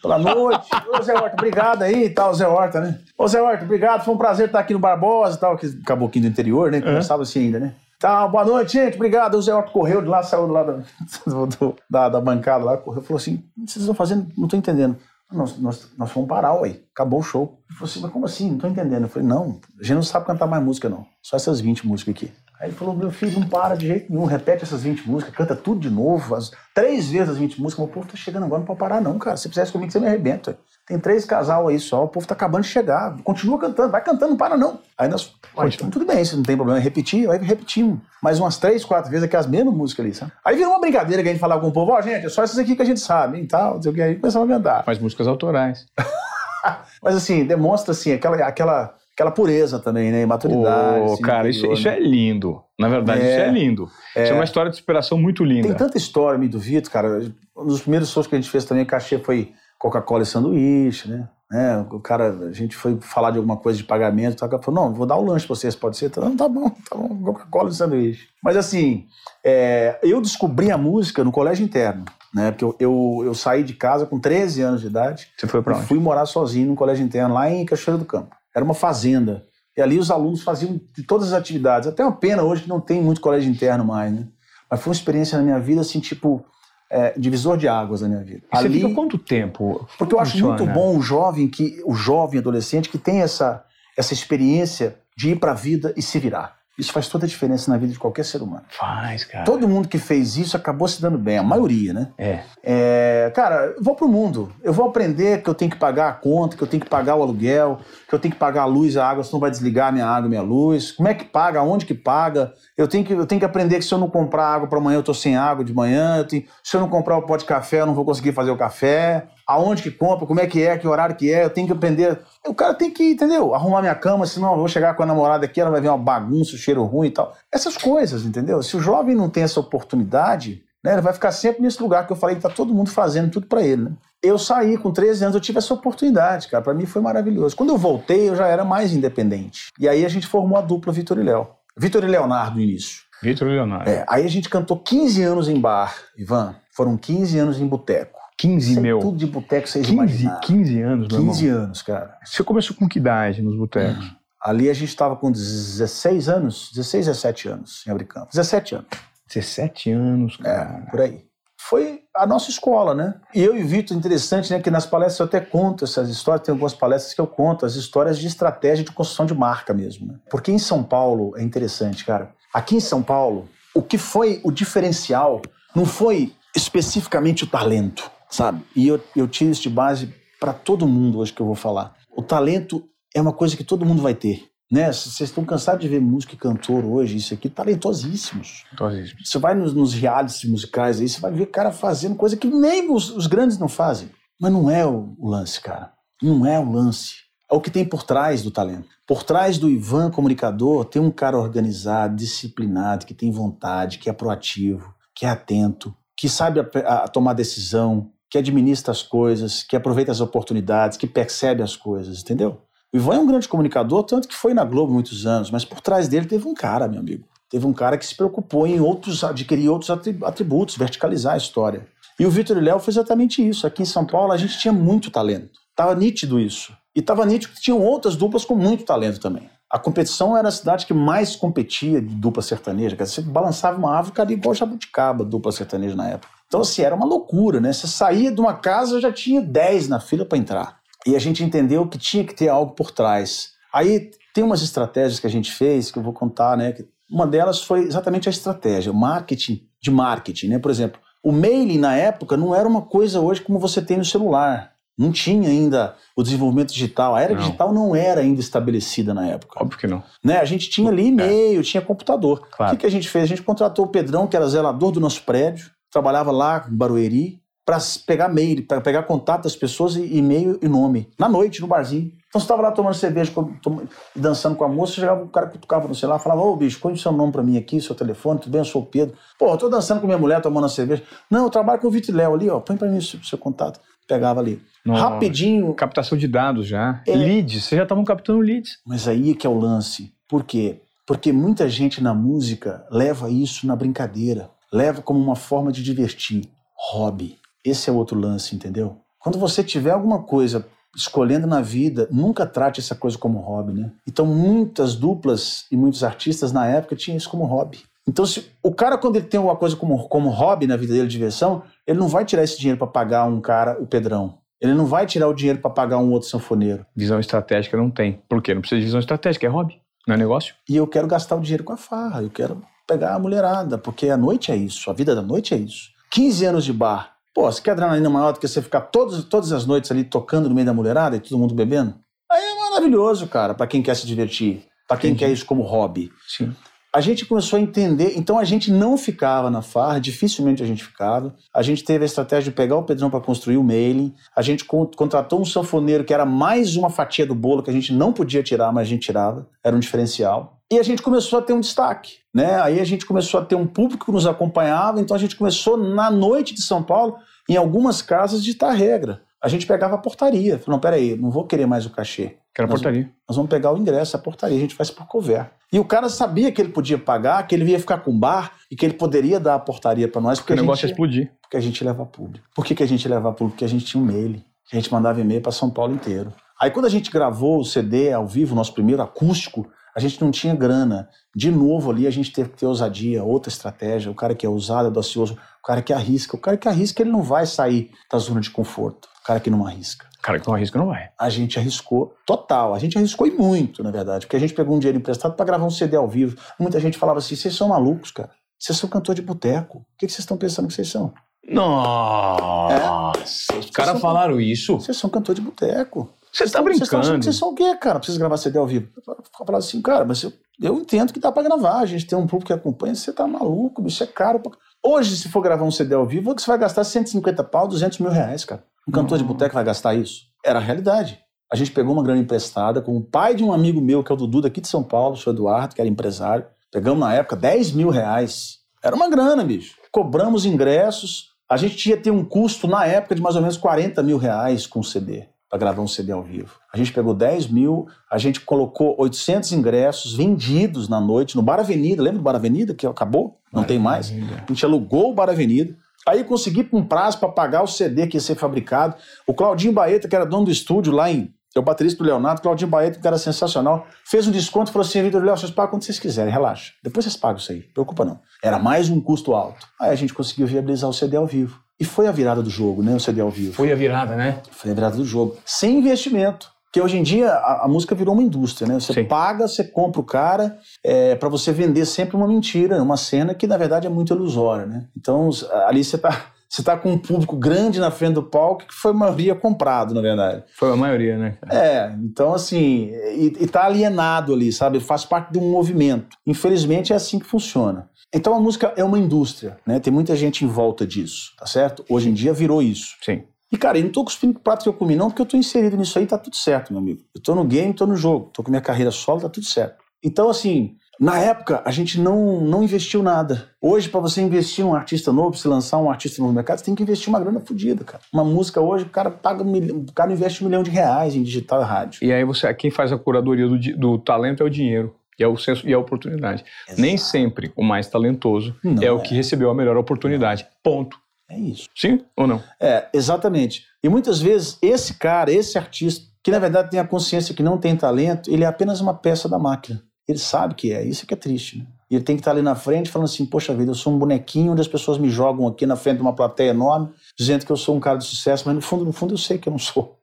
pela noite. Ô, Zé Horta, obrigado aí e tal, Zé Horta, né? Ô, Zé Horta, obrigado, foi um prazer estar aqui no Barbosa e tal, que caboclinho do interior, né? Começava assim ainda, né? Tá, boa noite, gente, obrigado. O Zé Horta correu de lá, saiu de lá da, do- do- da, da bancada lá, correu, falou assim, o que vocês estão fazendo? Não tô entendendo. Nós, nós, nós fomos parar, ué. Acabou o show. Ele falou assim, mas como assim? Não tô entendendo. Eu falei, não, a gente não sabe cantar mais música, não. Só essas 20 músicas aqui. Aí ele falou, meu filho, não para de jeito nenhum, repete essas 20 músicas, canta tudo de novo, as, três vezes as 20 músicas. O povo tá chegando agora, não pode parar não, cara. Se fizesse comigo, você me arrebenta. Tem três casal aí só, o povo tá acabando de chegar. Continua cantando, vai cantando, não para não. Aí nós, "Ué, então tudo bem, se não tem problema em repetir, aí repetimos. Mais umas três, quatro vezes aquelas mesmas músicas ali, sabe? Aí virou uma brincadeira que a gente falava com o povo, ó, gente, é só essas aqui que a gente sabe, hein, tal, o que, aí começava a cantar.
Faz músicas autorais.
Mas assim, demonstra assim, aquela, aquela, aquela pureza também, né? Maturidade.
Ô,
assim,
cara, isso,
interior,
isso
né?
é lindo. Na verdade,
É.
isso é lindo. Isso é uma história de inspiração muito linda.
Tem tanta história, me duvido, cara. Um dos primeiros shows que a gente fez também, cachê foi Coca-Cola e sanduíche, né? né? O cara, a gente foi falar de alguma coisa de pagamento, tá? o cara falou, não, vou dar o lanche pra vocês, pode ser? Não, tá bom, tá bom, Coca-Cola e sanduíche. Mas assim, é, eu descobri a música no colégio interno, né? Porque eu, eu, eu saí de casa com 13 anos de idade,
Você foi pra
e
onde?
fui morar sozinho num colégio interno lá em Cachoeira do Campo. Era uma fazenda. E ali os alunos faziam de todas as atividades. Até uma pena hoje que não tem muito colégio interno mais, né? Mas foi uma experiência na minha vida, assim, tipo, é, divisor de águas na minha vida.
E Você
ali,
fica quanto tempo?
porque eu acho
funciona?
muito bom o jovem, que, o jovem adolescente que tem essa, essa experiência de ir para a vida e se virar. Isso faz toda a diferença na vida de qualquer ser humano.
Faz, cara.
Todo mundo que fez isso acabou se dando bem, a maioria, né?
É.
É, cara, eu vou pro mundo. Eu vou aprender que eu tenho que pagar a conta, que eu tenho que pagar o aluguel, que eu tenho que pagar a luz, a água, senão vai desligar a minha água, minha luz. Como é que paga? Aonde que paga? Eu tenho que, eu tenho que aprender que se eu não comprar água para amanhã, eu tô sem água de manhã. Eu tenho- se eu não comprar o pó de café, eu não vou conseguir fazer o café. Aonde que compra? Como é que é? Que horário que é? Eu tenho que aprender. O cara tem que, entendeu? Arrumar minha cama, senão eu vou chegar com a namorada aqui, ela vai ver uma bagunça, um cheiro ruim e tal. Essas coisas, entendeu? Se o jovem não tem essa oportunidade, né, ele vai ficar sempre nesse lugar que eu falei que tá todo mundo fazendo tudo para ele, né? Eu saí com 13 anos, eu tive essa oportunidade, cara. Para mim foi maravilhoso. Quando eu voltei, eu já era mais independente. E aí a gente formou a dupla Vitor e Léo. Vitor e Leonardo no início.
Vitor Leonardo.
É, aí a gente cantou 15 anos em bar, Ivan. Foram 15 anos em boteco.
15,
Sei
meu.
Tudo de boteco, vocês
15,
imaginam.
15 anos, meu
15
irmão.
anos, cara.
Você começou com que idade nos botecos?
Ali a gente estava com 16 anos, 16, 17 anos em Abricampo. 17 anos.
17 anos,
É,
cara.
por aí. Foi a nossa escola, né? E eu e o Vitor, interessante, né? Que nas palestras eu até conto essas histórias, tem algumas palestras que eu conto, as histórias de estratégia de construção de marca mesmo. Né? Porque em São Paulo é interessante, cara. Aqui em São Paulo, o que foi o diferencial não foi especificamente o talento, sabe? E eu, eu tiro isso de base para todo mundo hoje que eu vou falar. O talento é uma coisa que todo mundo vai ter. Né? Vocês estão cansados de ver músico e cantor hoje, isso aqui, talentosíssimos.
Assim,
Você vai nos, nos realities musicais aí, você vai ver cara fazendo coisa que nem os, os grandes não fazem. Mas não é o, o lance, cara. Não é o lance. É o que tem por trás do talento. Por trás do Ivan comunicador tem um cara organizado, disciplinado, que tem vontade, que é proativo, que é atento, que sabe a, a tomar decisão, que administra as coisas, que aproveita as oportunidades, que percebe as coisas, entendeu? O Ivan é um grande comunicador, tanto que foi na Globo muitos anos, mas por trás dele teve um cara, meu amigo. Teve um cara que se preocupou em outros, adquirir outros atri- atributos, verticalizar a história. E o Vitor e Léo foi exatamente isso. Aqui em São Paulo a gente tinha muito talento. Tava nítido isso. E tava nítido que tinham outras duplas com muito talento também. A competição era a cidade que mais competia de dupla sertaneja. Quer dizer, você balançava uma árvore, caía igual jabuticaba, dupla sertaneja na época. Então, assim, era uma loucura, né? Você saía de uma casa, já tinha 10 na fila para entrar. E a gente entendeu que tinha que ter algo por trás. Aí tem umas estratégias que a gente fez, que eu vou contar, né? Uma delas foi exatamente a estratégia, o marketing de marketing, né? Por exemplo, o mailing na época não era uma coisa hoje como você tem no celular. Não tinha ainda o desenvolvimento digital. A era
Não.
digital não era ainda estabelecida na época.
óbvio que não.
Né? A gente tinha ali e-mail, tinha computador.
Claro.
O que, que a gente fez? A gente contratou o Pedrão, que era zelador do nosso prédio, trabalhava lá em Barueri, para pegar mail, para pegar contato das pessoas, e e-mail e nome. Na noite, no barzinho. Então você estava lá tomando cerveja, tom- dançando com a moça, chegava o cara que tocava no celular, falava, ô bicho, põe o seu nome para mim aqui, seu telefone, tudo bem? Eu sou o Pedro. Pô, eu tô dançando com minha mulher, tomando cerveja. Não, eu trabalho com o Vitor e Léo ali, ó, põe para mim o seu, seu contato. Pegava ali. Rapidinho,
Captação de dados já.
É.
Leads, vocês já estavam captando leads.
Mas aí é que é o lance. Por quê? Porque muita gente na música leva isso na brincadeira, leva como uma forma de divertir. Hobby. Esse é outro lance, entendeu? Quando você tiver alguma coisa escolhendo na vida, nunca trate essa coisa como hobby, né? Então muitas duplas e muitos artistas na época tinham isso como hobby. Então se o cara quando ele tem uma coisa como, como hobby na vida dele, diversão, ele não vai tirar esse dinheiro para pagar um cara, o Pedrão. Ele não vai tirar o dinheiro para pagar um outro sanfoneiro.
Visão estratégica não tem. Por quê? Não precisa de visão estratégica, é hobby. Não é negócio?
E eu quero gastar o dinheiro com a farra, eu quero pegar a mulherada, porque a noite é isso, a vida da noite é isso. 15 anos de bar. Pô, você quer adrenalina maior do que você ficar todos, todas as noites ali tocando no meio da mulherada e todo mundo bebendo? Aí é maravilhoso, cara, pra quem quer se divertir, pra quem
Entendi.
quer isso como hobby.
Sim.
a gente começou a entender. Então a gente não ficava na farra, dificilmente a gente ficava. A gente teve a estratégia de pegar o Pedrão para construir o mailing. A gente contratou um sanfoneiro que era mais uma fatia do bolo que a gente não podia tirar, mas a gente tirava. Era um diferencial. E a gente começou a ter um destaque. Né? Aí a gente começou a ter um público que nos acompanhava. Então a gente começou, na noite de São Paulo, em algumas casas, de ditar regra. A gente pegava a portaria. Falou, não, peraí, não vou querer mais o cachê.
Quero a portaria.
Nós vamos pegar o ingresso, a portaria, a gente faz por cover. E o cara sabia que ele podia pagar, que ele ia ficar com bar e que ele poderia dar a portaria para nós.
Porque o negócio ia explodir.
Porque a gente leva público. Por que, que a gente leva público? Porque a gente tinha um mail. A gente mandava e-mail para São Paulo inteiro. Aí quando a gente gravou o CD ao vivo, nosso primeiro acústico, a gente não tinha grana. De novo ali a gente teve que ter ousadia, outra estratégia. O cara que é ousado, é docioso, o cara que arrisca. O cara que arrisca, ele não vai sair da zona de conforto. O cara que não arrisca.
O cara que não arrisca não vai.
A gente arriscou total. A gente arriscou e muito, na verdade. Porque a gente pegou um dinheiro emprestado para gravar um CD ao vivo. Muita gente falava assim: vocês são malucos, cara. Vocês são cantor de boteco. O que vocês estão pensando que vocês são?
Nossa! É? Os caras falaram isso?
Vocês são cantor de boteco.
Você está brincando? Vocês achando
que vocês são o quê, cara? Precisa gravar CD ao vivo. Falar assim, cara, mas eu, eu entendo que dá pra gravar. A gente tem um público que acompanha. Você tá maluco, bicho, é caro. Pra... Hoje, se for gravar um CD ao vivo, você vai gastar 150 pau, 200 mil reais, cara. Um cantor de boteco vai gastar isso? Era a realidade. A gente pegou uma grana emprestada com o pai de um amigo meu, que é o Dudu daqui de São Paulo, o senhor Eduardo, que era empresário. Pegamos na época 10 mil reais. Era uma grana, bicho. Cobramos ingressos. A gente ia ter um custo na época de mais ou menos 40 mil reais com o CD para gravar um CD ao vivo. A gente pegou 10 mil, a gente colocou 800 ingressos vendidos na noite no Bar Avenida. Lembra do Bar Avenida que acabou? Não Bar tem mais. A gente alugou o Bar Avenida. Aí consegui um prazo para pagar o CD que ia ser fabricado. O Claudinho Baeta, que era dono do estúdio lá em. É o baterista do Leonardo, Claudinho Baeta, que era sensacional, fez um desconto e falou assim: Vitor Léo, vocês pagam quando vocês quiserem, relaxa. Depois vocês pagam isso aí, preocupa não. Era mais um custo alto. Aí a gente conseguiu viabilizar o CD ao vivo. E foi a virada do jogo, né? O CD ao vivo.
Foi a virada, né?
Foi a virada do jogo. Sem investimento. Porque hoje em dia a, a música virou uma indústria, né? Você Sim. paga, você compra o cara é, para você vender sempre uma mentira, uma cena que na verdade é muito ilusória, né? Então ali você tá você está com um público grande na frente do palco que foi a maioria comprado, na verdade.
Foi a maioria, né?
É, então assim, e, e tá alienado ali, sabe? Faz parte de um movimento. Infelizmente é assim que funciona. Então a música é uma indústria, né? Tem muita gente em volta disso, tá certo? Hoje em dia virou isso.
Sim.
E, cara, eu não tô cuspindo o prato que eu comi, não, porque eu tô inserido nisso aí, tá tudo certo, meu amigo. Eu tô no game, tô no jogo, tô com minha carreira solo, tá tudo certo. Então, assim, na época, a gente não, não investiu nada. Hoje, para você investir um artista novo, se lançar um artista novo no mercado, você tem que investir uma grana fodida, cara. Uma música hoje, o cara paga o cara investe um milhão de reais em digital e rádio.
E aí você, quem faz a curadoria do, do talento é o dinheiro. E é, o senso, e é a oportunidade. Exato. Nem sempre o mais talentoso não é o que recebeu a melhor oportunidade. Ponto.
É isso.
Sim ou não?
É, exatamente. E muitas vezes esse cara, esse artista, que na verdade tem a consciência que não tem talento, ele é apenas uma peça da máquina. Ele sabe que é, isso que é triste, né? E ele tem que estar ali na frente falando assim: Poxa vida, eu sou um bonequinho onde as pessoas me jogam aqui na frente de uma plateia enorme, dizendo que eu sou um cara de sucesso, mas no fundo, no fundo eu sei que eu não sou.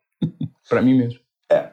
para mim mesmo.
É.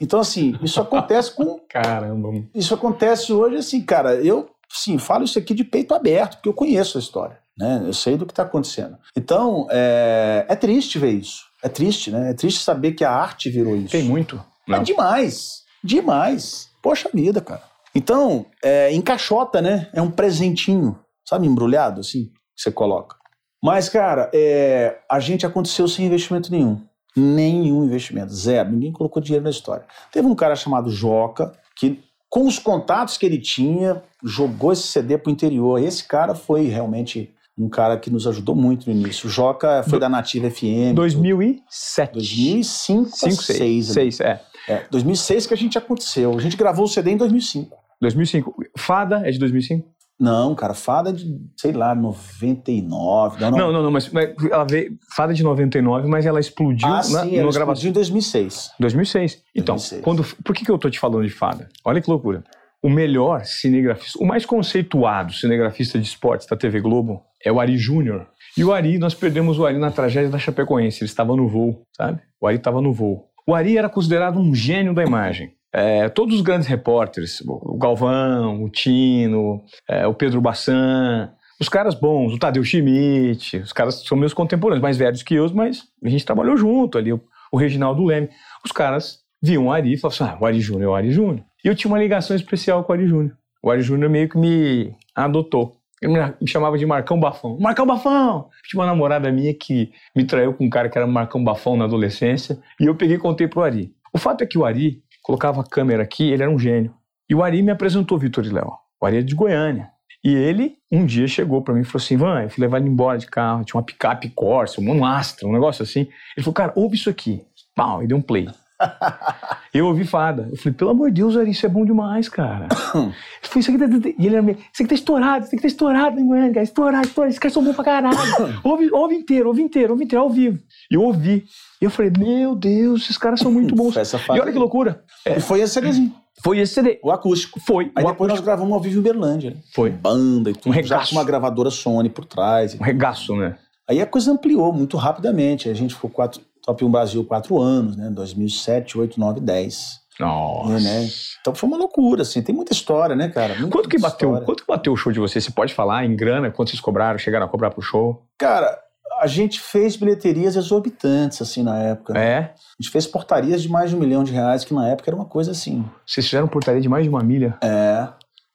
Então, assim, isso acontece com.
Caramba.
Isso acontece hoje, assim, cara, eu sim, falo isso aqui de peito aberto, porque eu conheço a história, né? Eu sei do que está acontecendo. Então, é, é triste ver isso. É triste, né? É triste saber que a arte virou isso.
Tem muito.
Não. É demais. Demais. Poxa vida, cara. Então, é, encaixota, né? É um presentinho, sabe, embrulhado, assim, que você coloca. Mas, cara, é, a gente aconteceu sem investimento nenhum. Nenhum investimento, zero. Ninguém colocou dinheiro na história. Teve um cara chamado Joca, que com os contatos que ele tinha, jogou esse CD pro interior. Esse cara foi realmente um cara que nos ajudou muito no início. O Joca foi Do, da Nativa FM.
2007.
2005, 2006. 6,
é.
é. 2006 que a gente aconteceu. A gente gravou o CD em 2005.
2005. Fada é de 2005?
Não, cara, fada de, sei lá, 99.
Não, não, não, não mas, mas, ela veio. Fada de 99, mas ela explodiu
ah, na, sim, ela explodiu em 2006.
2006. Então, 2006. Quando, por que, que eu tô te falando de fada? Olha que loucura. O melhor cinegrafista, o mais conceituado cinegrafista de esportes da TV Globo é o Ari Júnior. E o Ari, nós perdemos o Ari na tragédia da Chapecoense. Ele estava no voo, sabe? O Ari estava no voo. O Ari era considerado um gênio da imagem. É, todos os grandes repórteres, o Galvão, o Tino, é, o Pedro Bassan, os caras bons, o Tadeu Schmidt, os caras são meus contemporâneos, mais velhos que eu, mas a gente trabalhou junto ali, o, o Reginaldo Leme. Os caras viam o Ari e falavam assim: ah, o Ari Júnior é o Ari Júnior. E eu tinha uma ligação especial com o Ari Júnior. o Ari Júnior meio que me adotou. Ele me chamava de Marcão Bafão. Marcão Bafão! Tinha uma namorada minha que me traiu com um cara que era Marcão Bafão na adolescência. E eu peguei e contei pro Ari. O fato é que o Ari colocava a câmera aqui, ele era um gênio. E o Ari me apresentou Vitor e Léo. O Ari é de Goiânia. E ele, um dia, chegou para mim e falou assim: Van, eu fui levar ele embora de carro. Tinha uma picape Corsa, um Astra, um negócio assim. Ele falou: Cara, ouve isso aqui. Pau, e deu um play. Eu ouvi fada. Eu falei, pelo amor de Deus, Ari, isso é bom demais, cara. Ele falou, isso aqui tá, e ele era meio, isso aqui tá estourado, isso aqui tá estourado em Goiânia, cara. Estourado, estourado, esses caras são bons pra caralho. ouve, ouve inteiro, ouve inteiro, ouve inteiro, ao vivo. E eu ouvi. E eu falei, meu Deus, esses caras são muito bons. e olha que loucura.
É. E foi esse CDzinho.
Foi esse CD.
O acústico.
Foi.
Aí depois
acústico.
nós gravamos ao vivo em Berlândia.
Foi.
Banda e tudo.
Um
já
regaço.
com uma gravadora Sony por trás.
Um regaço, né?
Aí a coisa ampliou muito rapidamente. A gente ficou quatro, Top 1 Brasil quatro anos, né? 2007, 8, 9, 10.
Nossa.
Né? Então foi uma loucura, assim. Tem muita história, né, cara? Muita,
Quanto que bateu?
história.
Quanto que bateu o show de vocês? Você pode falar em grana? Quanto vocês cobraram? Chegaram a cobrar pro show?
Cara, a gente fez bilheterias exorbitantes, assim, na época. né?
É.
A gente fez portarias de mais de um milhão de reais, que na época era uma coisa assim.
Vocês fizeram portaria de mais de uma milha?
É.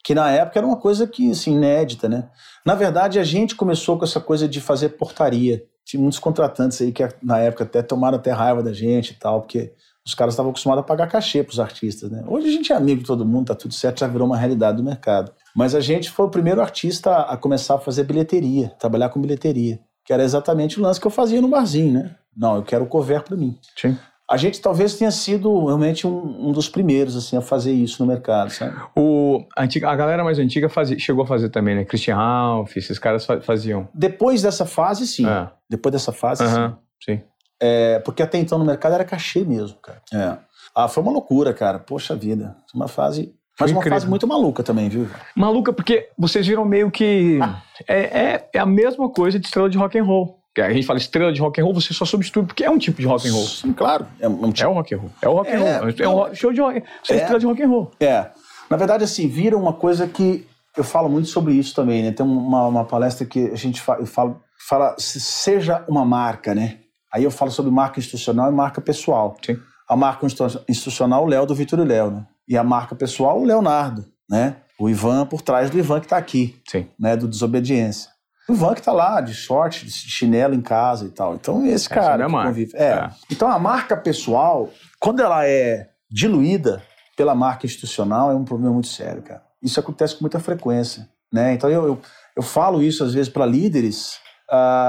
Que na época era uma coisa que, assim, inédita, né? Na verdade, a gente começou com essa coisa de fazer portaria. Tinha muitos contratantes aí que na época até tomaram até raiva da gente e tal, porque os caras estavam acostumados a pagar cachê pros artistas, né? Hoje a gente é amigo de todo mundo, tá tudo certo, já virou uma realidade do mercado. Mas a gente foi o primeiro artista a começar a fazer bilheteria, trabalhar com bilheteria. Que era exatamente o lance que eu fazia no barzinho, né? Não, eu quero o cover pra mim.
Sim.
A gente talvez tenha sido realmente um, um dos primeiros assim a fazer isso no mercado, sabe?
O, a, antiga- a galera mais antiga fazia- chegou a fazer também, né? Christian Ralph, esses caras fa- faziam.
Depois dessa fase, sim.
É.
Depois dessa fase, sim.
Sim.
É, porque até então no mercado era cachê mesmo, cara. É. Ah, foi uma loucura, cara. Poxa vida. Uma fase. Mas
Foi
uma
incrível.
fase muito maluca também, viu?
Maluca, porque vocês viram meio que. É, é, é a mesma coisa de estrela de rock and roll. Que A gente fala estrela de rock and roll, você só substitui porque é um tipo de rock and roll.
Sim, claro. É, um
É
tipo-
o rock and roll. É o rock and
É,
roll. É um ro- show de rock. Você é
É.
estrela de rock and roll.
é. Na verdade, assim, vira uma coisa que eu falo muito sobre isso também, né? Tem uma, uma palestra que a gente fa- eu falo, fala, se- seja uma marca, né? Aí eu falo sobre marca institucional e marca pessoal.
Sim.
A marca institu- institucional, o Léo do Vitor e Léo, né? E a marca pessoal, o Leonardo, né? O Ivan por trás do Ivan que tá aqui.
Sim.
né, do Desobediência. O Ivan que tá lá, de short, de chinelo em casa e tal. Então, esse
Essa é
cara que convive. É.
É.
Então, a marca pessoal, quando ela é diluída pela marca institucional, é um problema muito sério, cara. Isso acontece com muita frequência, né? Então, eu, eu, eu falo isso, às vezes, para líderes,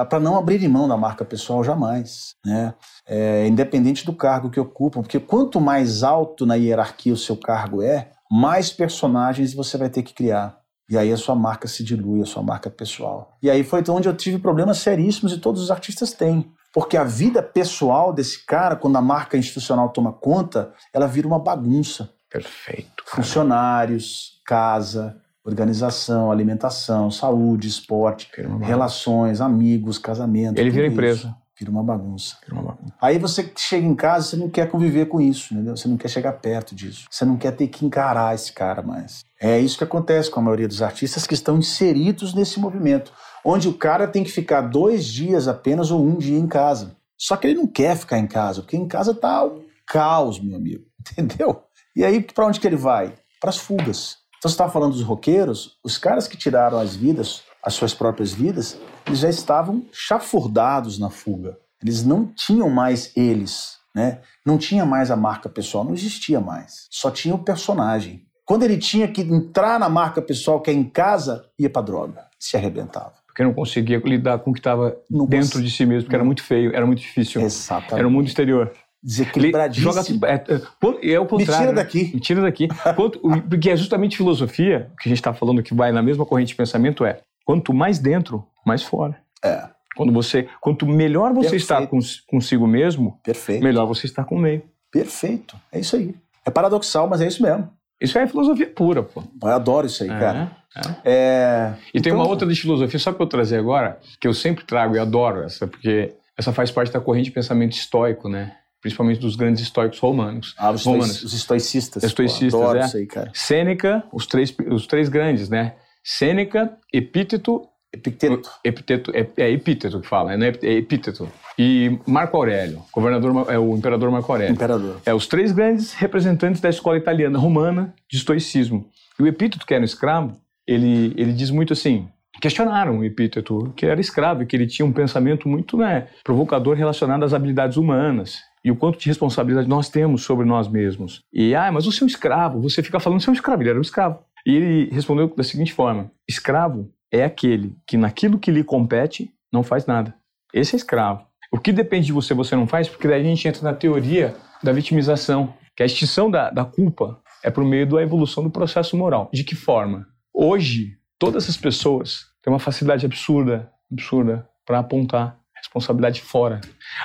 para não abrirem mão da marca pessoal jamais, né? É, independente do cargo que ocupam, porque quanto mais alto na hierarquia o seu cargo é, mais personagens você vai ter que criar. E aí a sua marca se dilui, a sua marca pessoal. E aí foi onde eu tive problemas seríssimos e todos os artistas têm. Porque a vida pessoal desse cara, quando a marca institucional toma conta, ela vira uma bagunça.
Perfeito. cara.
Funcionários, casa, organização, alimentação, saúde, esporte, relações, amigos, casamento.
Ele vira empresa.
isso. Vira uma bagunça.
Vira uma bagunça.
Aí você chega em casa, você não quer conviver com isso, entendeu? Você não quer chegar perto disso. Você não quer ter que encarar esse cara mais. É isso que acontece com a maioria dos artistas que estão inseridos nesse movimento, onde o cara tem que ficar dois dias apenas ou um dia em casa. Só que ele não quer ficar em casa, porque em casa tá um caos, meu amigo. Entendeu? E aí, para onde que ele vai? Para as fugas. Então, você está falando dos roqueiros, os caras que tiraram as vidas, as suas próprias vidas, eles já estavam chafurdados na fuga. Eles não tinham mais eles, né? Não tinha mais a marca pessoal, não existia mais. Só tinha o personagem. Quando ele tinha que entrar na marca pessoal, que é em casa, ia pra droga, se arrebentava.
Porque não conseguia lidar com o que estava
Não
dentro
cons-
de si mesmo, porque era muito feio, era muito difícil.
Exatamente.
Era o mundo exterior.
Desequilibradíssimo.
Joga, é, é, é o
Me
contrário.
tira
né?
daqui.
Me tira daqui. Quanto- porque é justamente filosofia, que a gente está falando que vai na mesma corrente de pensamento, é quanto mais dentro, mais fora.
É,
Quando você, quanto melhor você
Perfeito.
está cons- consigo mesmo,
perfeito.
melhor você está com o meio.
Perfeito. É isso aí. É paradoxal, mas é isso mesmo.
Isso é filosofia pura, pô.
Eu adoro isso aí,
É,
cara.
é.
É,
E tem
então-
uma outra de filosofia, só para eu trazer agora, que eu sempre trago e adoro essa, porque essa faz parte da corrente de pensamento estoico, né? Principalmente dos grandes estoicos romanos.
Ah, os,
romanos.
os estoicistas.
Estoicistas,
Pô, adoro
é.
isso aí, cara.
Sêneca, os três, os três grandes, né? Sêneca, Epíteto. Epíteto é, é Epíteto que fala, né? É Epíteto. E Marco Aurélio, governador, é o imperador Marco Aurélio.
Imperador.
É os três grandes representantes da escola italiana romana de estoicismo. E o Epíteto, que era um escravo, ele, ele diz muito assim, questionaram o Epíteto, que era escravo e que ele tinha um pensamento muito né, provocador relacionado às habilidades humanas e o quanto de responsabilidade nós temos sobre nós mesmos. E, ah, mas você é um escravo, você fica falando que você é um escravo, ele era um escravo. E ele respondeu da seguinte forma: escravo é aquele que naquilo que lhe compete não faz nada. Esse é escravo. O que depende de você, você não faz, porque daí a gente entra na teoria da vitimização, que a extinção da, da culpa é por meio da evolução do processo moral. De que forma? Hoje, todas as pessoas têm uma facilidade absurda, absurda, para apontar responsabilidade fora.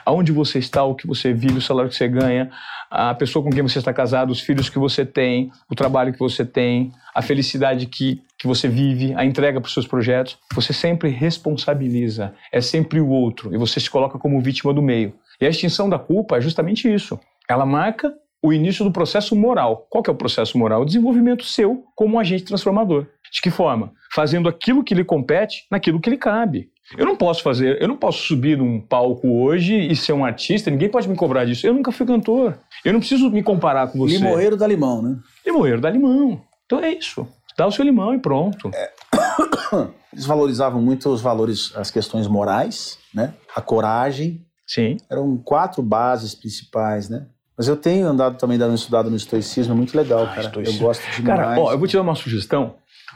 Aonde você está, o que você vive, o salário que você ganha, a pessoa com quem você está casado, os filhos que você tem, o trabalho que você tem, a felicidade que, que você vive, a entrega para os seus projetos. Você sempre responsabiliza, é sempre o outro e você se coloca como vítima do meio. E a extinção da culpa é justamente isso. Ela marca o início do processo moral. Qual que é o processo moral? O desenvolvimento seu como um agente transformador. De que forma? Fazendo aquilo que lhe compete naquilo que lhe cabe. Eu não posso fazer, eu não posso subir num palco hoje e ser um artista, ninguém pode me cobrar disso. Eu nunca fui cantor. Eu não preciso me comparar com você.
Limoeiro dá limão, né?
Limoeiro dá limão. Então é isso. Dá o seu limão e pronto. É.
Eles valorizavam muito os valores, as questões morais, né? A coragem.
Sim.
Eram quatro bases principais, né? Mas eu tenho andado também dando estudado no estoicismo, é muito legal, ah, cara. Eu gosto demais.
Cara, ó, eu vou te dar uma sugestão.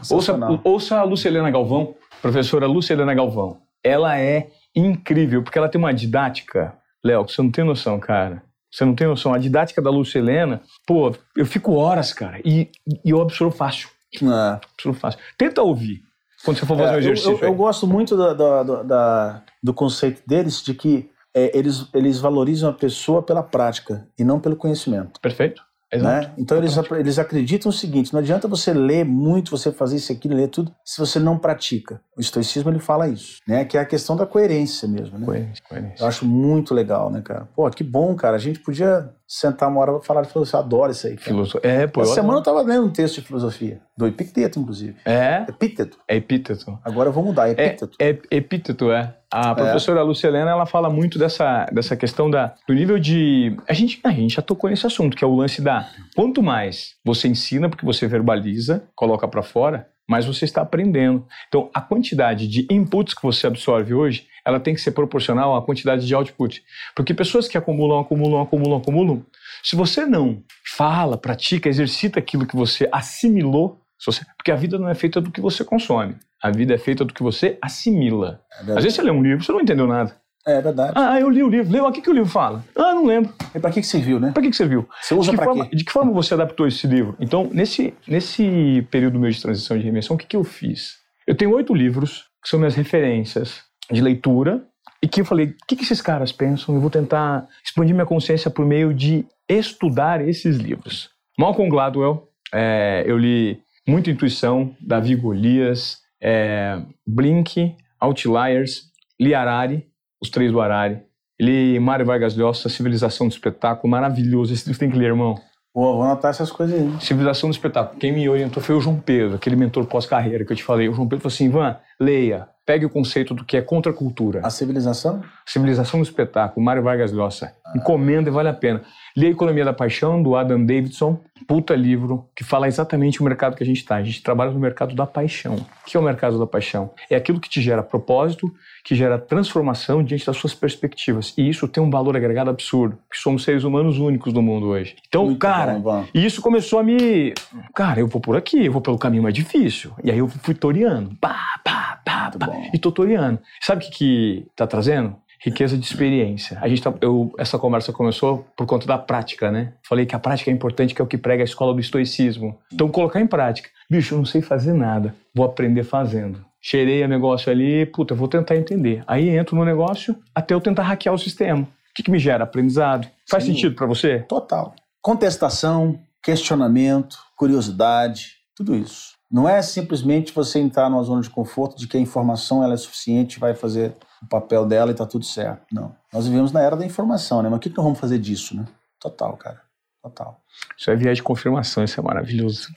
Ouça, ouça a Lucilena Galvão, professora Lucilena Galvão. Ela é incrível, porque ela tem uma didática, Léo, que você não tem noção, cara. Você não tem noção. A didática da Lucilena, pô, eu fico horas, cara, e, e eu absorvo fácil.
É.
Absorvo fácil. Tenta ouvir quando você for fazer é, um exercício.
Eu, eu, eu gosto muito da, da, da, do conceito deles de que é, eles, eles valorizam a pessoa pela prática e não pelo conhecimento.
Perfeito.
Né? Então eles, eles acreditam o seguinte: não adianta você ler muito, você fazer isso aqui, ler tudo, se você não pratica. O estoicismo ele fala isso, né? Que é a questão da coerência mesmo, né?
Coerência, coerência.
Eu acho muito legal, né, cara? Pô, que bom, cara. A gente podia sentar uma hora e falar de filosofia. Eu adoro isso aí.
Filoso... É, pô.
Essa semana eu tava lendo um texto de filosofia, do Epicteto, inclusive.
É?
Epíteto.
É epíteto.
Agora eu vou mudar, é epíteto.
É, é epíteto, é. A é. professora é. Ela fala muito dessa, dessa questão da, do nível de... A gente, a gente já tocou nesse assunto, que é o lance da... Quanto mais você ensina, porque você verbaliza, coloca para fora, mais você está aprendendo. Então, a quantidade de inputs que você absorve hoje, ela tem que ser proporcional à quantidade de output. Porque pessoas que acumulam, acumulam, acumulam, acumulam, se você não fala, pratica, exercita aquilo que você assimilou, você, porque a vida não é feita do que você consome. A vida é feita do que você assimila. É Às vezes você lê um livro, você não entendeu nada.
É verdade.
Ah, eu li o livro. Leu, o que, que o livro fala? Ah, não lembro.
E para que, que serviu, né?
Para que, que serviu?
Você usa para
quê? De que forma você adaptou esse livro? Então, nesse, nesse período meu de transição de remissão, o que, que eu fiz? Eu tenho oito livros que são minhas referências de leitura e que eu falei, o que, que esses caras pensam? Eu vou tentar expandir minha consciência por meio de estudar esses livros. Malcolm Gladwell, é, eu li Muita Intuição, Davi Golias, é, Blink, Outliers, li Harari, Os Três do Harari, li Mário Vargas Llosa, Civilização do Espetáculo, maravilhoso, esse livro tem que ler, irmão.
Pô, vou anotar essas coisas aí.
Civilização do Espetáculo. Quem me orientou foi o João Pedro, aquele mentor pós-carreira que eu te falei. O João Pedro falou assim, Ivan, leia, pegue o conceito do que é contracultura.
A civilização?
Civilização do Espetáculo, Mário Vargas Llosa. Encomenda e vale a pena. Li A Economia da Paixão, do Adam Davidson. Puta livro que fala exatamente o mercado que a gente está. A gente trabalha no mercado da paixão. O que é o mercado da paixão? É aquilo que te gera propósito, que gera transformação diante das suas perspectivas. E isso tem um valor agregado absurdo, que somos seres humanos únicos no mundo hoje. Então, Muito cara, bom, e isso começou a me. Cara, eu vou por aqui, eu vou pelo caminho mais difícil. E aí eu fui toreando. Pá, pá, pá, pá. E tô toreando. Sabe o que, que tá trazendo? Riqueza de experiência. A gente tá, eu, essa conversa começou por conta da prática, né? Falei que a prática é importante, que é o que prega a escola do estoicismo. Então, colocar em prática. Bicho, eu não sei fazer nada, vou aprender fazendo. Cheirei o negócio ali, puta, vou tentar entender. Aí entro no negócio até eu tentar hackear o sistema. O que, que me gera? Aprendizado. Faz Sim. sentido para você?
Total. Contestação, questionamento, curiosidade, tudo isso. Não é simplesmente você entrar numa zona de conforto de que a informação ela é suficiente vai fazer o papel dela e tá tudo certo. Não. Nós vivemos na era da informação, né? Mas o que, que nós vamos fazer disso, né? Total, cara. Total.
Isso é viagem de confirmação, isso é maravilhoso.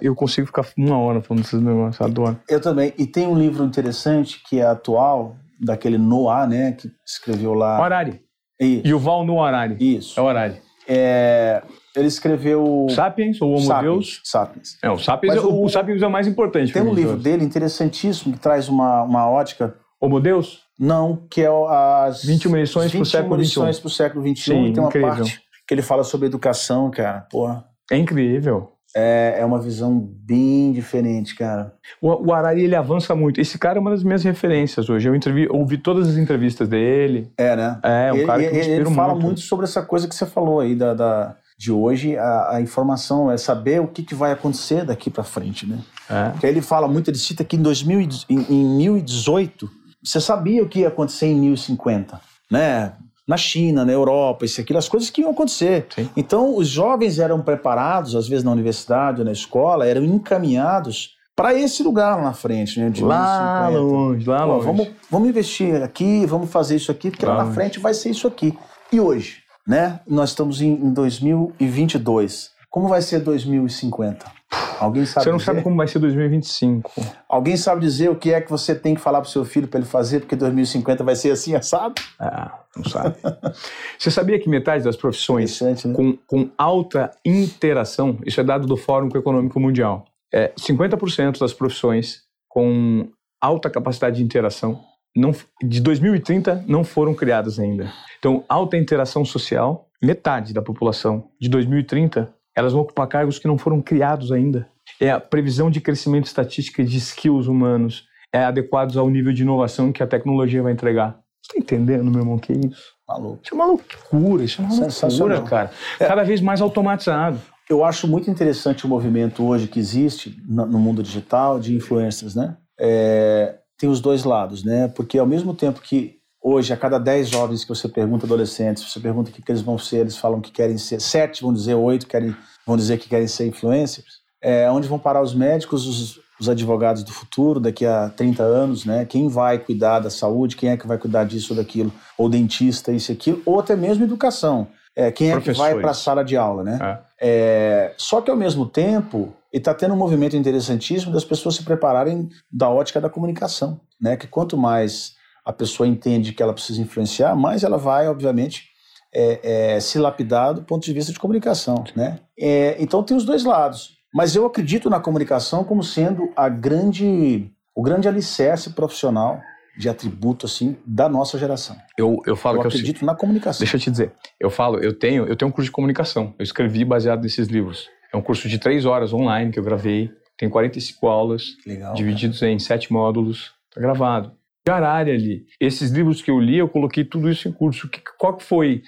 Eu consigo ficar uma hora falando desses negócios, adoro.
Eu também. E tem um livro interessante que é atual, daquele Noah, né? Que escreveu lá.
Harari. Isso. Yuval Noah Harari.
Isso.
É o Harari.
É, ele escreveu.
Sapiens ou Homo
Sapiens,
Deus?
Sapiens.
É, o Sapiens,
Mas
é- o,
o-
Sapiens é o mais importante.
Tem um livro dele interessantíssimo que traz uma, uma ótica.
Homo Deus?
Não, que é o- as
21 lições pro
21
século
lições
XXI.
pro século XXI.
Sim,
e tem uma
incrível.
parte que ele fala sobre educação, cara. Porra.
É incrível.
É, é uma visão bem diferente, cara.
O, o Harari, ele avança muito. Esse cara é uma das minhas referências hoje. Eu entrevi, ouvi todas as entrevistas dele.
É, né?
É, um
ele,
cara que me
ele- ele
inspira
fala
muito.
muito. sobre essa coisa que você falou aí da, da- de hoje. A, a informação é saber o que, que vai acontecer daqui pra frente, né?
É.
Porque ele fala muito, ele cita que em, 2000, e- em, em 1018, você sabia o que ia acontecer em 1050, né? Na China, na Europa, isso e aquilo, as coisas que iam acontecer.
Sim.
Então, os jovens eram preparados, às vezes na universidade ou na escola, eram encaminhados para esse lugar lá na frente, né? De
Lá
1050.
longe, lá
Pô,
longe.
vamos, vamos investir aqui, vamos fazer isso aqui, porque lá na
Vamos.
frente vai ser isso aqui. E hoje, né? Nós estamos em, em 2022. Como vai ser 2050? Alguém sabe
Você não
dizer?
sabe como vai ser 2025.
Alguém sabe dizer o que é que você tem que falar pro seu filho para ele fazer, porque 2050 vai ser assim, assado?
Ah, não sabe. Você sabia que metade das profissões
né?
com, com alta interação, isso é dado do Fórum Econômico Mundial, é 50% das profissões com alta capacidade de interação não, de 2030 não foram criadas ainda. Então, alta interação social, metade da população de 2030, elas vão ocupar cargos que não foram criados ainda. É a previsão de crescimento estatística de skills humanos é adequados ao nível de inovação que a tecnologia vai entregar. Você tá entendendo, meu irmão, que isso?
Maluco.
Isso é uma loucura, isso é uma loucura, cara. Cada vez mais automatizado.
Eu acho muito interessante o movimento hoje que existe no no mundo digital de influencers, né? É, tem os dois lados, né? Porque ao mesmo tempo que hoje, a cada 10 jovens que você pergunta, adolescentes, você pergunta o que, que eles vão ser, eles falam que querem ser, sete vão dizer, oito querem, vão dizer que querem ser influencers. É, onde vão parar os médicos, os, os advogados do futuro, daqui a 30 anos, né? Quem vai cuidar da saúde, quem é que vai cuidar disso ou daquilo, ou dentista, isso e aquilo, ou até mesmo educação. É, quem é que vai para a sala de aula, né?
É.
É, só que ao mesmo tempo, está tendo um movimento interessantíssimo das pessoas se prepararem da ótica da comunicação, né? Que quanto mais a pessoa entende que ela precisa influenciar, mais ela vai, obviamente, é, é, se lapidar do ponto de vista de comunicação, né? É, então tem os dois lados, mas eu acredito na comunicação como sendo a grande, o grande alicerce profissional de atributo assim da nossa geração.
Eu, eu falo
Eu
que eu,
acredito na comunicação.
Deixa eu te dizer. Eu falo, eu tenho, eu tenho um curso de comunicação. Eu escrevi baseado nesses livros. É um curso de três horas online que eu gravei. Tem 45 aulas,
Legal.
divididos em sete módulos. Tá gravado. De área ali. Esses livros que eu li, eu coloquei tudo isso em curso. Que- Qual que foi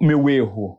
o meu erro?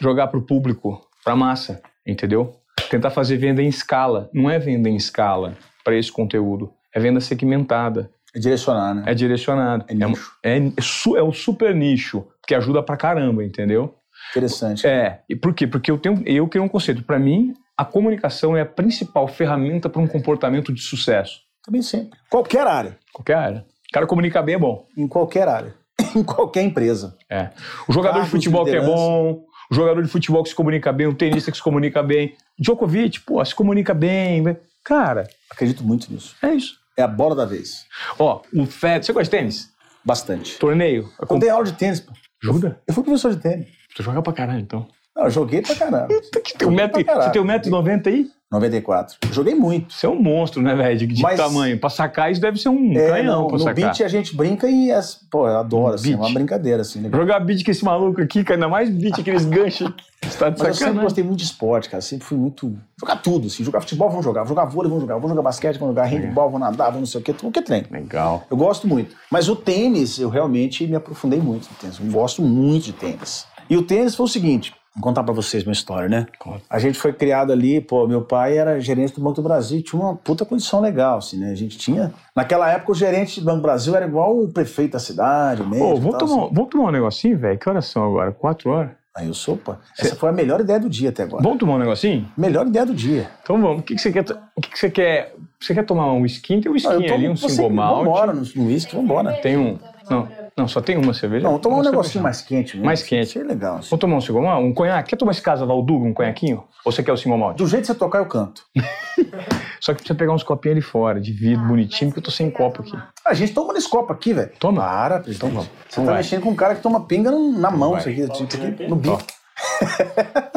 Jogar para o público, para massa, entendeu? Tentar fazer venda em escala. Não é venda em escala para esse conteúdo. É venda segmentada.
É direcionar, né?
É direcionado.
É nicho.
É, é, su- é o super nicho, que ajuda pra caramba, entendeu?
Interessante.
É. E por quê? Porque eu tenho eu criei um conceito. Pra mim, a comunicação é a principal ferramenta para um comportamento de sucesso.
Também sempre. Qualquer área.
Qualquer área. O cara comunicar bem é bom.
Em qualquer área. em qualquer empresa.
É. O jogador
Cargos
de futebol
de
que é bom, o jogador de futebol que se comunica bem, o tenista que se comunica bem. Djokovic, pô, se comunica bem. bem. Cara,
Acredito muito nisso.
é isso.
É a bola da vez.
Ó, o Fed. Você gosta de tênis?
Bastante.
Torneio?
Eu dei aula de tênis, pô.
Jura?
Eu fui professor de tênis.
Tu joga pra caralho, então.
Não, eu joguei pra caramba.
Você tem um metro, você tem um metro e noventa aí?
94. Joguei muito.
Você é um monstro, né, velho? De, de
Mas-
tamanho. Pra sacar isso deve ser um
É,
canhão
não,
pra
no
sacar.
beat a gente brinca e, as, pô, eu adoro,
No
assim, é uma brincadeira, assim. legal.
Jogar beat com esse maluco aqui, cara, ainda mais beat, aqueles ganchos. Você tá de
Mas eu sempre gostei muito de esporte, cara. Sempre fui muito. Jogar tudo, assim. Jogar futebol, vamos jogar. Jogar vôlei, vamos jogar. Vamos jogar basquete, vamos jogar handball, vamos nadar, vamos não sei o quê. Tudo que trem.
Legal.
Eu gosto muito. Mas o tênis, eu realmente me aprofundei muito no tênis. Eu gosto muito de tênis. E o tênis foi o seguinte: vou contar pra vocês uma história, né? A gente foi criado ali, pô, meu pai era gerente do Banco do Brasil, tinha uma puta condição legal, assim, né? A gente tinha. Naquela época, o gerente do Banco do Brasil era igual o prefeito da cidade, o médico.
Pô, vamos tomar,
assim.
vamos tomar um negocinho, velho? Que horas são agora? Quatro horas?
Aí eu sou, pô. Essa foi a melhor ideia do dia até agora.
Vamos tomar um negocinho?
Melhor ideia do dia.
Então vamos. O que, que você quer? to- O que, que você quer? Você quer tomar um whisky? Tem um
eu
ali, um single malt.
Vambora no no uísque, vambora.
Tem um. Não, não, só tem uma cerveja.
Não, vamos tomar um negocinho mais quente mesmo.
Mais quente.
Isso é legal. assim.
Vamos tomar um single malt? Um conhaque? Quer tomar esse casa Valduga, um conhaquinho? Ou você quer o malt?
Do jeito que você tocar, eu canto.
Só que precisa pegar uns copinhos ali fora, de vidro, bonitinho, porque eu tô sem copo aqui.
A gente toma nesse copo aqui, velho.
Toma.
Para.
Então vamos.
Você tá
vai.
mexendo com um cara que toma pinga na mão,
vai.
isso aqui, tipo aqui, no bico.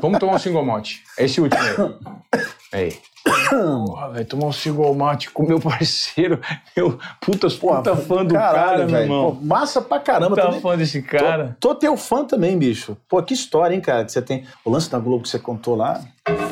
Vamos tomar um single malt. Esse último aí. Aí. Porra, velho, tomar um single malt com meu parceiro. Meu puta, puta fã do
Caralho,
cara, meu irmão.
Pô, massa pra caramba.
Puta
também.
fã desse cara.
Tô, tô teu fã também, bicho. Pô, que história, hein, cara, que você tem. O lance da Globo que você contou lá,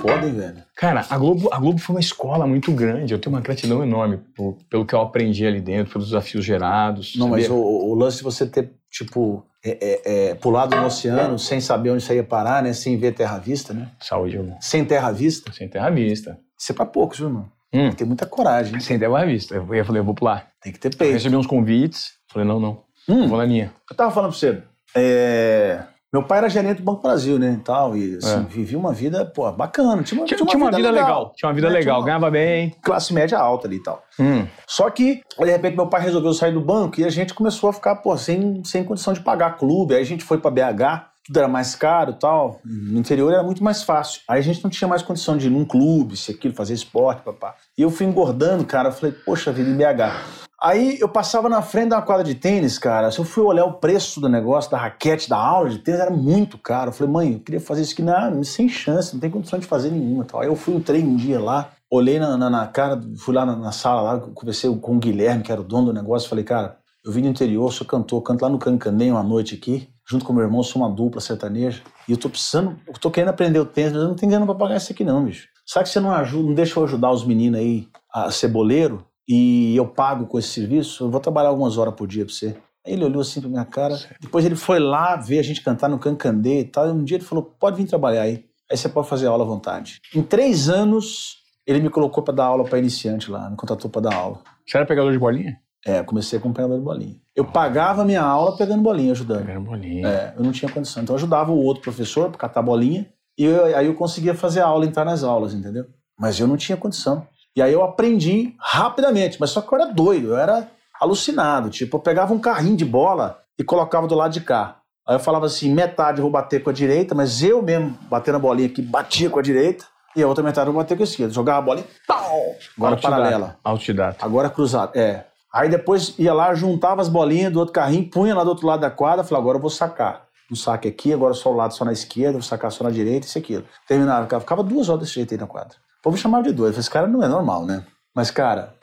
foda, hein, velho.
Cara, a Globo, a Globo foi uma escola muito grande. Eu tenho uma gratidão enorme por- pelo que eu aprendi ali dentro, pelos desafios gerados.
Não,
sabia?
mas o, o lance de você ter, tipo, é, é, é, pulado no oceano sem saber onde você ia parar, né? Sem ver terra à vista, né?
Saúde, irmão.
Sem terra à vista.
Sem terra à vista.
Isso é pra poucos, viu, irmão?
Hum.
Tem ter muita coragem.
Sem terra à vista. Eu falei, eu vou pular.
Tem que ter
Eu
peito.
recebi uns convites. Falei, não, não.
Hum.
Vou na minha.
Eu tava falando pra você. é, Meu pai era gerente do Banco Brasil, né? E tal. E assim,
É.
vivia uma vida, pô, bacana. Tinha uma,
Tinha, tinha uma vida legal. Tinha uma vida
né?
legal.
Uma
Ganhava bem.
classe média alta ali e tal.
Hum.
Só que, de repente, meu pai resolveu sair do banco e a gente começou a ficar, pô, sem, sem condição de pagar clube. Aí a gente foi pra BH, tudo era mais caro tal. No interior era muito mais fácil. Aí a gente não tinha mais condição de ir num clube, se aquilo, fazer esporte, papá. E eu fui engordando, cara. Eu falei, poxa vida, em BH. Aí eu passava na frente da quadra de tênis, cara. Se eu fui olhar o preço do negócio, da raquete, da aula de tênis, era muito caro. Eu falei, mãe, eu queria fazer isso aqui. Não, sem chance, não tem condição de fazer nenhuma. Tal. Aí eu fui, entrei um dia lá, olhei na, na, na cara, fui lá na, na sala, lá, conversei com o Guilherme, que era o dono do negócio. Falei, cara, eu vim do interior, sou cantor, canto lá no Cancanem uma noite aqui, junto com meu irmão, sou uma dupla sertaneja. E eu tô precisando, eu tô querendo aprender o tênis, mas eu não tenho grana pra pagar isso aqui, não, bicho. Sabe que você não ajuda, não deixa eu ajudar os meninos aí a ser boleiro? E eu pago com esse serviço, eu vou trabalhar algumas horas por dia pra você. Aí ele olhou assim pra minha cara. Depois ele foi lá ver a gente cantar no Cancandê e tal. E um dia ele falou: pode vir trabalhar aí. Aí você pode fazer aula à vontade. Em três anos, ele me colocou pra dar aula pra iniciante lá, me contratou pra dar aula.
Você era pegador de bolinha?
É, eu comecei com pegador de bolinha. Eu pagava minha aula pegando bolinha, ajudando.
Pegando bolinha.
É, eu não tinha condição. Então eu ajudava o outro professor pra catar bolinha. E eu- aí eu conseguia fazer a aula, entrar nas aulas, entendeu? Mas eu não tinha condição. E aí eu aprendi rapidamente, mas só que eu era doido, eu era alucinado. Tipo, eu pegava um carrinho de bola e colocava do lado de cá. Aí eu falava assim, metade eu vou bater com a direita, mas eu mesmo, batendo a bolinha aqui, batia com a direita, e a outra metade eu vou bater com a esquerda. Jogava a bola e pau! Agora paralela.
Autodidata.
Agora cruzado, é. Aí depois ia lá, juntava as bolinhas do outro carrinho, punha lá do outro lado da quadra, falava, agora eu vou sacar. Um saque aqui, agora só o lado só na esquerda, vou sacar só na direita, isso e aquilo. Terminava, ficava- duas horas desse jeito aí na quadra. O povo chamava de doido, esse cara não é normal, né? Mas, cara,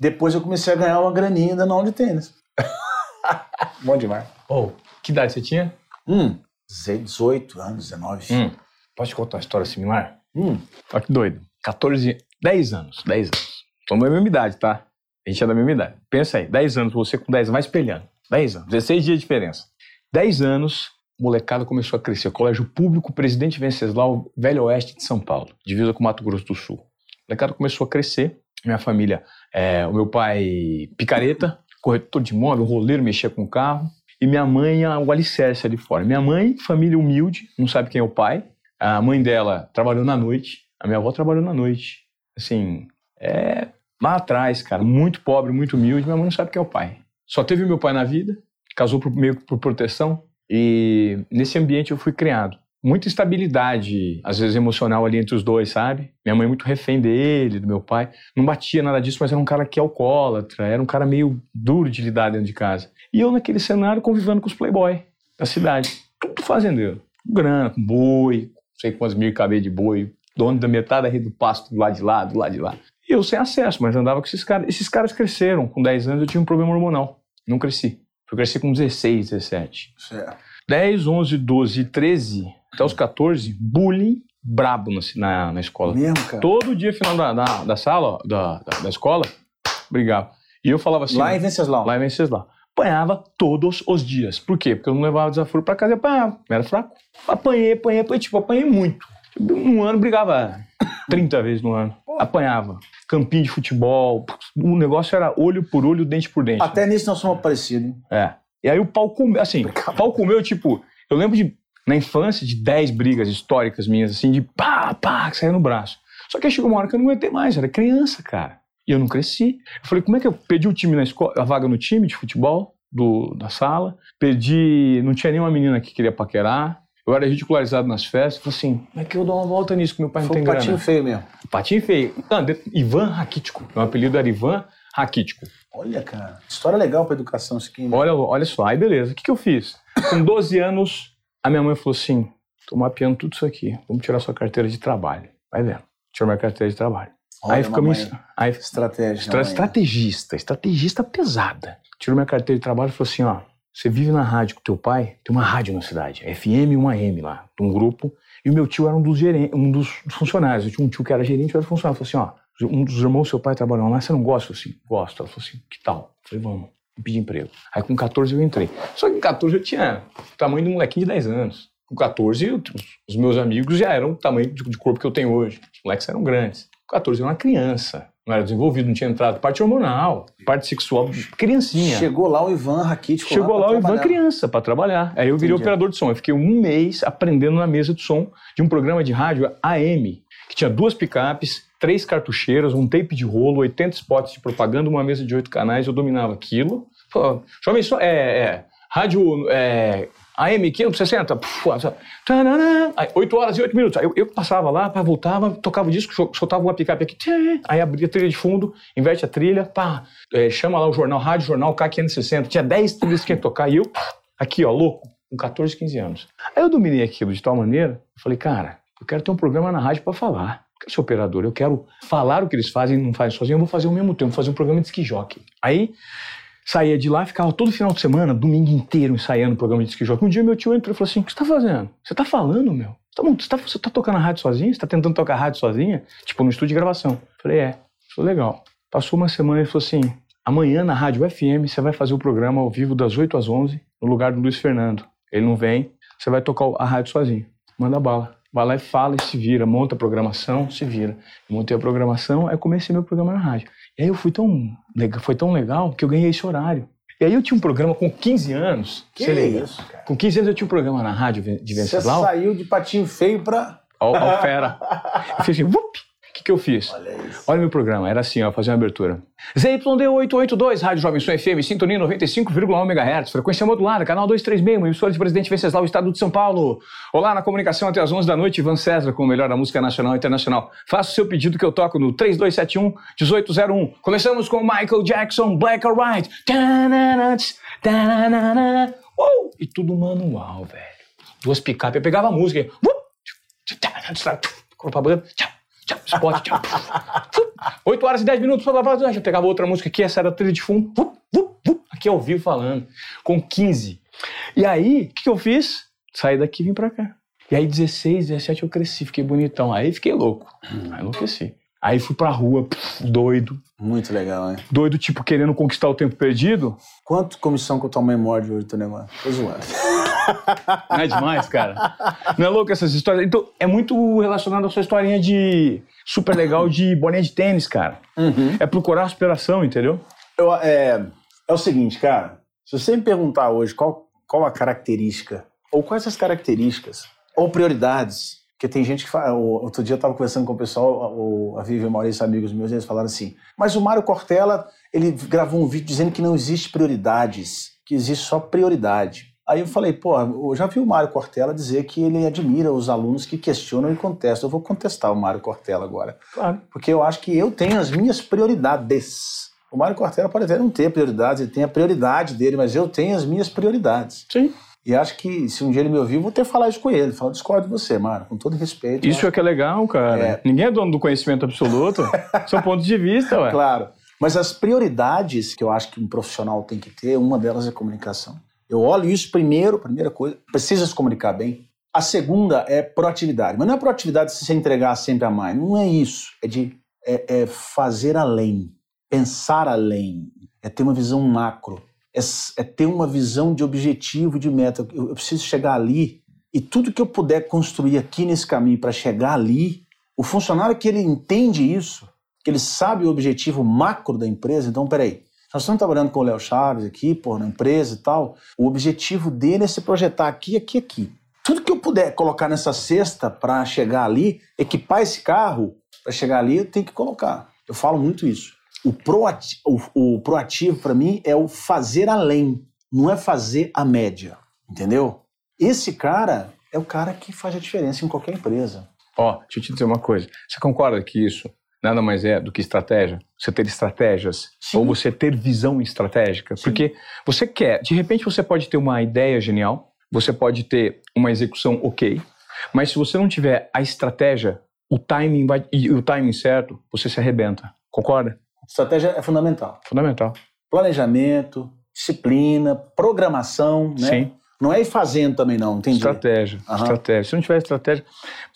depois eu comecei a ganhar uma graninha dando aula de tênis. Bom demais.
Oh, que idade você tinha?
Hum, 18 anos, 19.
Hum. Posso te contar uma história similar?
Hum.
Olha que doido. 14, 10 anos, 10 anos. Somos da mesma idade, tá? A gente é da mesma idade. Pensa aí, 10 anos, você com 10 anos, vai espelhando. 10 anos, 16 dias de diferença. 10 anos, molecada começou a crescer. Colégio Público Presidente Venceslau, Velho Oeste de São Paulo, divisa com Mato Grosso do Sul. molecada começou a crescer. Minha família, é, o meu pai picareta, corretor de imóvel, roleiro, mexia com carro. E minha mãe, o alicerce ali fora. Minha mãe, família humilde, não sabe quem é o pai. A mãe dela trabalhou na noite. A minha avó trabalhou na noite. Assim, é lá atrás, cara, muito pobre, muito humilde. Minha mãe não sabe quem é o pai. Só teve meu pai na vida, casou por, meio por proteção. E nesse ambiente eu fui criado. Muita instabilidade, às vezes emocional ali entre os dois, sabe? Minha mãe muito refém dele, do meu pai. Não batia nada disso, mas era um cara que é alcoólatra, era um cara meio duro de lidar dentro de casa. E eu naquele cenário convivendo com os playboy da cidade. Tudo fazendeiro. Grana, com boi, não sei quantos mil cabelo de boi, dono da metade do pasto do lado de lá, do lado de lá. E eu sem acesso, mas andava com esses caras. Esses caras cresceram. Com 10 anos eu tinha um problema hormonal. Não cresci. Eu cresci com 16, 17.
Certo.
10, 11, 12, 13, até os 14, bullying brabo na, na, na escola.
Mesmo, cara.
Todo dia, final da, da, da sala, ó, da, da, da escola, brigava. E eu falava assim,
Lá em Venceslau.
lá em Venceslau, apanhava todos os dias. Por quê? Porque eu não levava desaforo pra casa e apanhava. Eu era fraco. Apanhei, apanhei, apanhei, tipo, apanhei muito. Tipo, Um ano brigava 30 vezes no ano. Apanhava. Campinho de futebol. O negócio era olho por olho, dente por dente.
Até nisso nós somos parecidos, hein?
É. E aí o pau comeu, assim, o pau comeu, tipo, eu lembro de, na infância, de 10 brigas históricas minhas, assim, de pá, pá, que saia no braço. Só que aí chegou uma hora que eu não aguentei mais, era criança, cara. E eu não cresci. Eu falei, como é que eu perdi o time na escola, a vaga no time de futebol do, da sala, perdi, não tinha nenhuma menina que queria paquerar, eu era ridicularizado nas festas, eu falei assim, como é que eu dou uma volta nisso que meu pai não
Foi
tem
um
grana?
patinho feio mesmo.
Patinho feio. Não, de- Ivan Raquítico, meu apelido era Ivan Raquítico.
Olha, cara. História legal pra educação isso aqui.
Olha, olha só, aí beleza, o que, que eu fiz? Com 12 anos, a minha mãe falou assim: tô mapeando tudo isso aqui. Vamos tirar sua carteira de trabalho. Vai vendo. Tirou minha carteira de trabalho.
Olha,
aí ficamos.
mamãe.
Aí,
Estratégia.
Estra- estrategista, estrategista pesada. Tirou minha carteira de trabalho e falou assim: ó, você vive na rádio com teu pai, tem uma rádio na cidade, FM e uma AM lá, de um grupo, e o meu tio era um dos, geren- um dos funcionários. Eu tinha um tio que era gerente eu era funcionário. Ele falou assim: ó, um dos irmãos do seu pai trabalhando lá, você não gosta? Eu falei assim: gosto. Ela falou assim: que tal? Eu falei: vamos, eu pedi emprego. Aí com 14 eu entrei. Só que com 14 eu tinha o tamanho de um molequinho de 10 anos. Com 14, eu- os meus amigos já eram o tamanho de, de corpo que eu tenho hoje. Os moleques eram grandes. Com 14 eu era uma criança. Não era desenvolvido, não tinha entrado. Parte hormonal, parte sexual, criancinha.
Chegou lá o Ivan Rakitic.
Chegou lá
pra
o Ivan criança para trabalhar. Aí eu virei
Entendi.
operador de som. Eu fiquei um mês aprendendo na mesa de som de um programa de rádio AM, que tinha duas picapes, três cartucheiras, um tape de rolo, 80 spots de propaganda, uma mesa de oito canais. Eu dominava aquilo. Pô, jovem só, é, é, rádio é, AM 560, puf, só- tananã, aí, 8 horas e 8 minutos. Aí eu, eu passava lá, pá, voltava, tocava o disco, sol- soltava uma picape aqui, tchê, aí abria a trilha de fundo, inverte a trilha, pá, é, chama lá o jornal, Rádio Jornal K560, tinha 10 trilhas que que tocar, e eu, aqui ó, louco, com 14, 15 anos. Aí eu dominei aquilo de tal maneira, falei, cara, eu quero ter um programa na rádio para falar. Eu operador, eu quero falar o que eles fazem e não fazem sozinho, eu vou fazer ao mesmo tempo, fazer um programa de ski jockey. Aí saía de lá, ficava todo final de semana, domingo inteiro, ensaiando o programa de jockey. Um dia meu tio entrou e falou assim: O que você tá fazendo? Você tá falando, meu? Você tá, você tá, você tá tocando a rádio sozinho? Você tá tentando tocar a rádio sozinha? Tipo, no estúdio de gravação. Falei: É. Falei: Legal. Passou uma semana e falou assim: Amanhã na Rádio FM você vai fazer o programa ao vivo das 8 às 11, no lugar do Luiz Fernando. Ele não vem, você vai tocar a rádio sozinho. Manda bala. Vai lá e fala e se vira, monta a programação, se vira. Montei a programação, aí comecei meu programa na rádio. E aí eu fui tão legal, foi tão legal que eu ganhei esse horário. E aí eu tinha um programa com 15 anos.
Que
você lembra?
isso, cara.
Com 15 anos eu tinha um programa na rádio de
Você
Venceslau.
saiu de patinho feio pra.
Ó, ó, fera. Eu fiz assim, vup! Que, que eu fiz?
Olha isso.
Olha o meu programa, era assim, ó, fazer uma abertura. ZYD882, Rádio Jovem Sul FM, sintonia 95,1 MHz, frequência modulada, canal 236, uma emissora de Presidente Venceslau, Estado de São Paulo. Olá, na comunicação até às 11 da noite, Ivan César com o melhor da música nacional e internacional. Faça o seu pedido que eu toco no 3271-1801. Começamos com Michael Jackson, Black or White. Uou! E tudo manual, velho. Duas picapes, eu pegava a música, e, spot, tchau. 8 horas e 10 minutos, blá, blá, blá, já pegava outra música aqui, essa era a trilha de fundo, aqui ao vivo falando, com 15. E aí, o que, que eu fiz? Saí daqui e vim pra cá. E aí, 16, 17 eu cresci, fiquei bonitão. Aí fiquei louco. Aí enlouqueci. Aí fui pra rua, doido.
Muito legal, hein?
Doido, tipo, querendo conquistar o tempo perdido.
Quanto comissão que eu tomei morde hoje, teu negócio? Tô zoando.
Não é demais, cara? Não é louco essas histórias? Então, é muito relacionado à sua historinha de super legal de boné de tênis, cara. É procurar a superação, entendeu?
Eu, é, é o seguinte, cara. Se você me perguntar hoje qual, qual a característica, ou quais as características, ou prioridades, porque tem gente que fala. Outro dia eu estava conversando com o pessoal, o, a Vivi e o Maurício, amigos meus, e eles falaram assim: mas o Mário Cortella, ele gravou um vídeo dizendo que não existe prioridades, que existe só prioridade. Aí eu falei, pô, eu já vi o Mário Cortella dizer que ele admira os alunos que questionam e contestam. Eu vou contestar o Mário Cortella agora.
Claro.
Porque eu acho que eu tenho as minhas prioridades. O Mário Cortella pode até não ter prioridades, ele tem a prioridade dele, mas eu tenho as minhas prioridades.
Sim.
E acho que se um dia ele me ouvir, vou ter que falar isso com ele. Falar, discordo de você, Mário, com todo respeito.
Isso é
eu
que é legal, cara.
É.
Ninguém é dono do conhecimento absoluto. São pontos de vista, ué.
acho- Claro. Mas as prioridades que eu acho que um profissional tem que ter, uma delas é comunicação. Eu olho isso primeiro, primeira coisa, precisa se comunicar bem. A segunda é proatividade. Mas não é proatividade se você entregar sempre a mais. Não é isso. É de é, é fazer além, pensar além, é ter uma visão macro, é, é ter uma visão de objetivo, de meta. Eu, eu preciso chegar ali e tudo que eu puder construir aqui nesse caminho para chegar ali, o funcionário que ele entende isso, que ele sabe o objetivo macro da empresa, então peraí, nós estamos trabalhando com o Léo Chaves aqui, pô, na empresa e tal, o objetivo dele é se projetar aqui, aqui, aqui. Tudo que eu puder colocar nessa cesta para chegar ali, equipar esse carro para chegar ali, eu tenho que colocar. Eu falo muito isso. O, proati o, o proativo, para mim, é o fazer além, não é fazer a média, entendeu? Esse cara é o cara que faz a diferença em qualquer empresa.
Ó, deixa eu te dizer uma coisa. Você concorda que isso nada mais é do que estratégia? Você ter estratégias
Sim.
ou você ter visão estratégica?
Sim.
Porque você quer, de repente você pode ter uma ideia genial, você pode ter uma execução ok, Mas se você não tiver a estratégia, o timing vai, e o timing certo, você se arrebenta. Concorda?
Estratégia é fundamental.
Fundamental.
Planejamento, disciplina, programação, né?
Sim.
Não é ir fazendo também não, entendi.
Estratégia.
Aham.
Estratégia. Se não tiver estratégia,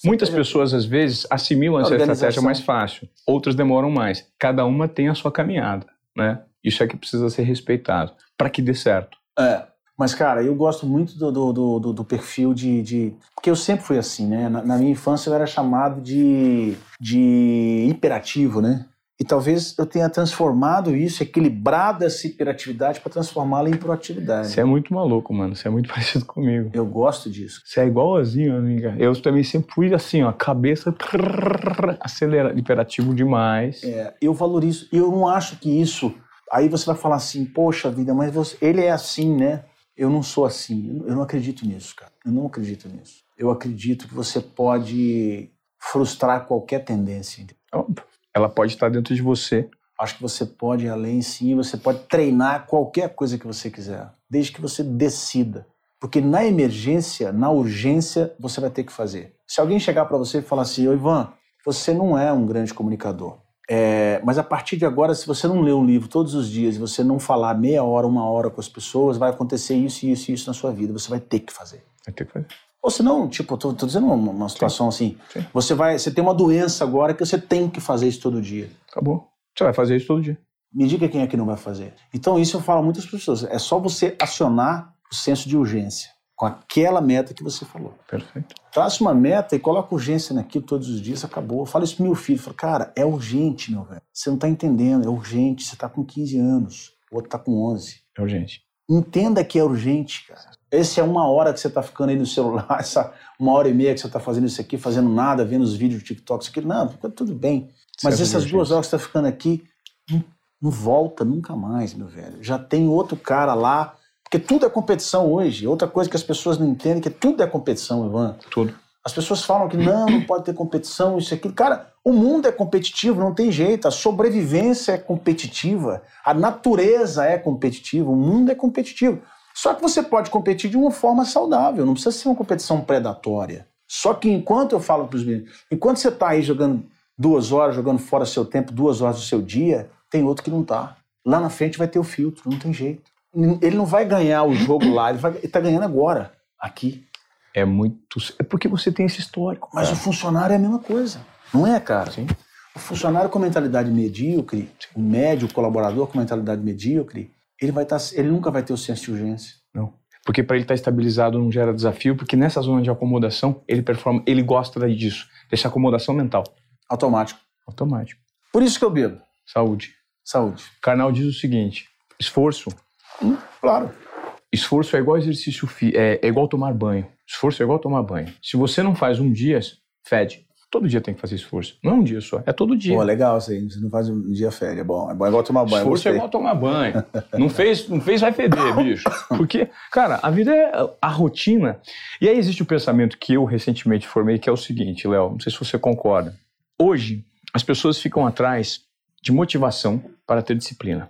muitas pessoas às vezes assimilam essa estratégia mais fácil, outras demoram mais. Cada uma tem a sua caminhada, né? Isso é que precisa ser respeitado para que dê certo.
É. Mas, cara, eu gosto muito do, do, do- do- do perfil de, de- Porque eu sempre fui assim, né? Na, na minha infância eu era chamado de, de hiperativo, né? E talvez eu tenha transformado isso, equilibrado essa hiperatividade para transformá-la em proatividade.
Você é muito maluco, mano. Você é muito parecido comigo.
Eu gosto disso.
Você é igualzinho, amiga. Eu também sempre fui assim, ó, cabeça trrr, acelera, hiperativo demais.
É, eu valorizo. E eu não acho que isso. Aí você vai falar assim, poxa vida, mas você- ele é assim, né? Eu não sou assim. Eu não- acredito nisso, cara. Eu não acredito nisso. Eu acredito que você pode frustrar qualquer tendência.
Óbvio. Ela pode estar dentro de você.
Acho que você pode ir além sim, você pode treinar qualquer coisa que você quiser, desde que você decida. Porque na emergência, na urgência, você vai ter que fazer. Se alguém chegar para você e falar assim, ô Ivan, você não é um grande comunicador. É, mas a partir de agora, se você não ler um livro todos os dias e você não falar meia hora, uma hora com as pessoas, vai acontecer isso, isso e isso na sua vida. Você vai ter que fazer.
Vai ter que fazer.
Ou senão, tipo, eu tô, tô dizendo uma, uma situação assim,
Sim.
você vai, você tem uma doença agora que você tem que fazer isso todo dia.
Acabou. Você vai fazer isso todo dia.
Me diga quem é que não vai fazer. Então, isso eu falo a muitas pessoas. É só você acionar o senso de urgência com aquela meta que você falou.
Perfeito.
Traça uma meta e coloca urgência naquilo todos os dias, acabou. Eu falo isso pro meu filho. Eu falo, cara, é urgente, meu velho. Você não tá entendendo, é urgente. Você tá com 15 anos, o outro tá com 11.
É urgente.
Entenda que é urgente, cara. Esse é uma hora que você tá ficando aí no celular, essa uma hora e meia que você tá fazendo isso aqui, fazendo nada, vendo os vídeos do TikTok, isso aqui. Não, fica tudo bem. Mas
Certo,
essas duas horas que você tá ficando aqui, não, não volta nunca mais, meu velho. Já tem outro cara lá, porque tudo é competição hoje. Outra coisa que as pessoas não entendem é que tudo é competição, Ivan.
Tudo.
As pessoas falam que não, não pode ter competição, isso aquilo. Cara, o mundo é competitivo, não tem jeito. A sobrevivência é competitiva, a natureza é competitiva, o mundo é competitivo. Só que você pode competir de uma forma saudável, não precisa ser uma competição predatória. Só que enquanto eu falo para os meninos, enquanto você está aí jogando duas horas, jogando fora seu tempo, duas horas do seu dia, tem outro que não tá. Lá na frente vai ter o filtro, não tem jeito. Ele não vai ganhar o jogo lá, ele, vai, ele tá ganhando agora, aqui.
É muito. É porque você tem esse histórico.
Mas o funcionário é a mesma coisa. Não é, cara?
Sim.
O funcionário com mentalidade medíocre, o médio, o colaborador com mentalidade medíocre, ele, vai tá, ele nunca vai ter o senso de urgência.
Não. Porque para ele estar estabilizado não gera desafio, porque nessa zona de acomodação ele performa, ele gosta disso, dessa acomodação mental.
Automático.
Automático.
Por isso que eu bebo.
Saúde.
Saúde.
Karnal diz o seguinte: esforço.
Claro.
Esforço é igual exercício é, é igual tomar banho. Esforço é igual tomar banho. Se você não faz um dia, fede. Todo dia tem que fazer esforço. Não é um dia só, é todo dia.
Pô, legal isso aí. Você não faz um dia férias. É bom. É bom igual tomar banho.
Esforço é igual tomar banho. Não fez, não fez, vai feder, bicho. Porque, cara, a vida é a rotina. E aí existe o pensamento que eu recentemente formei, que é o seguinte, Léo, não sei se você concorda. Hoje, as pessoas ficam atrás de motivação para ter disciplina.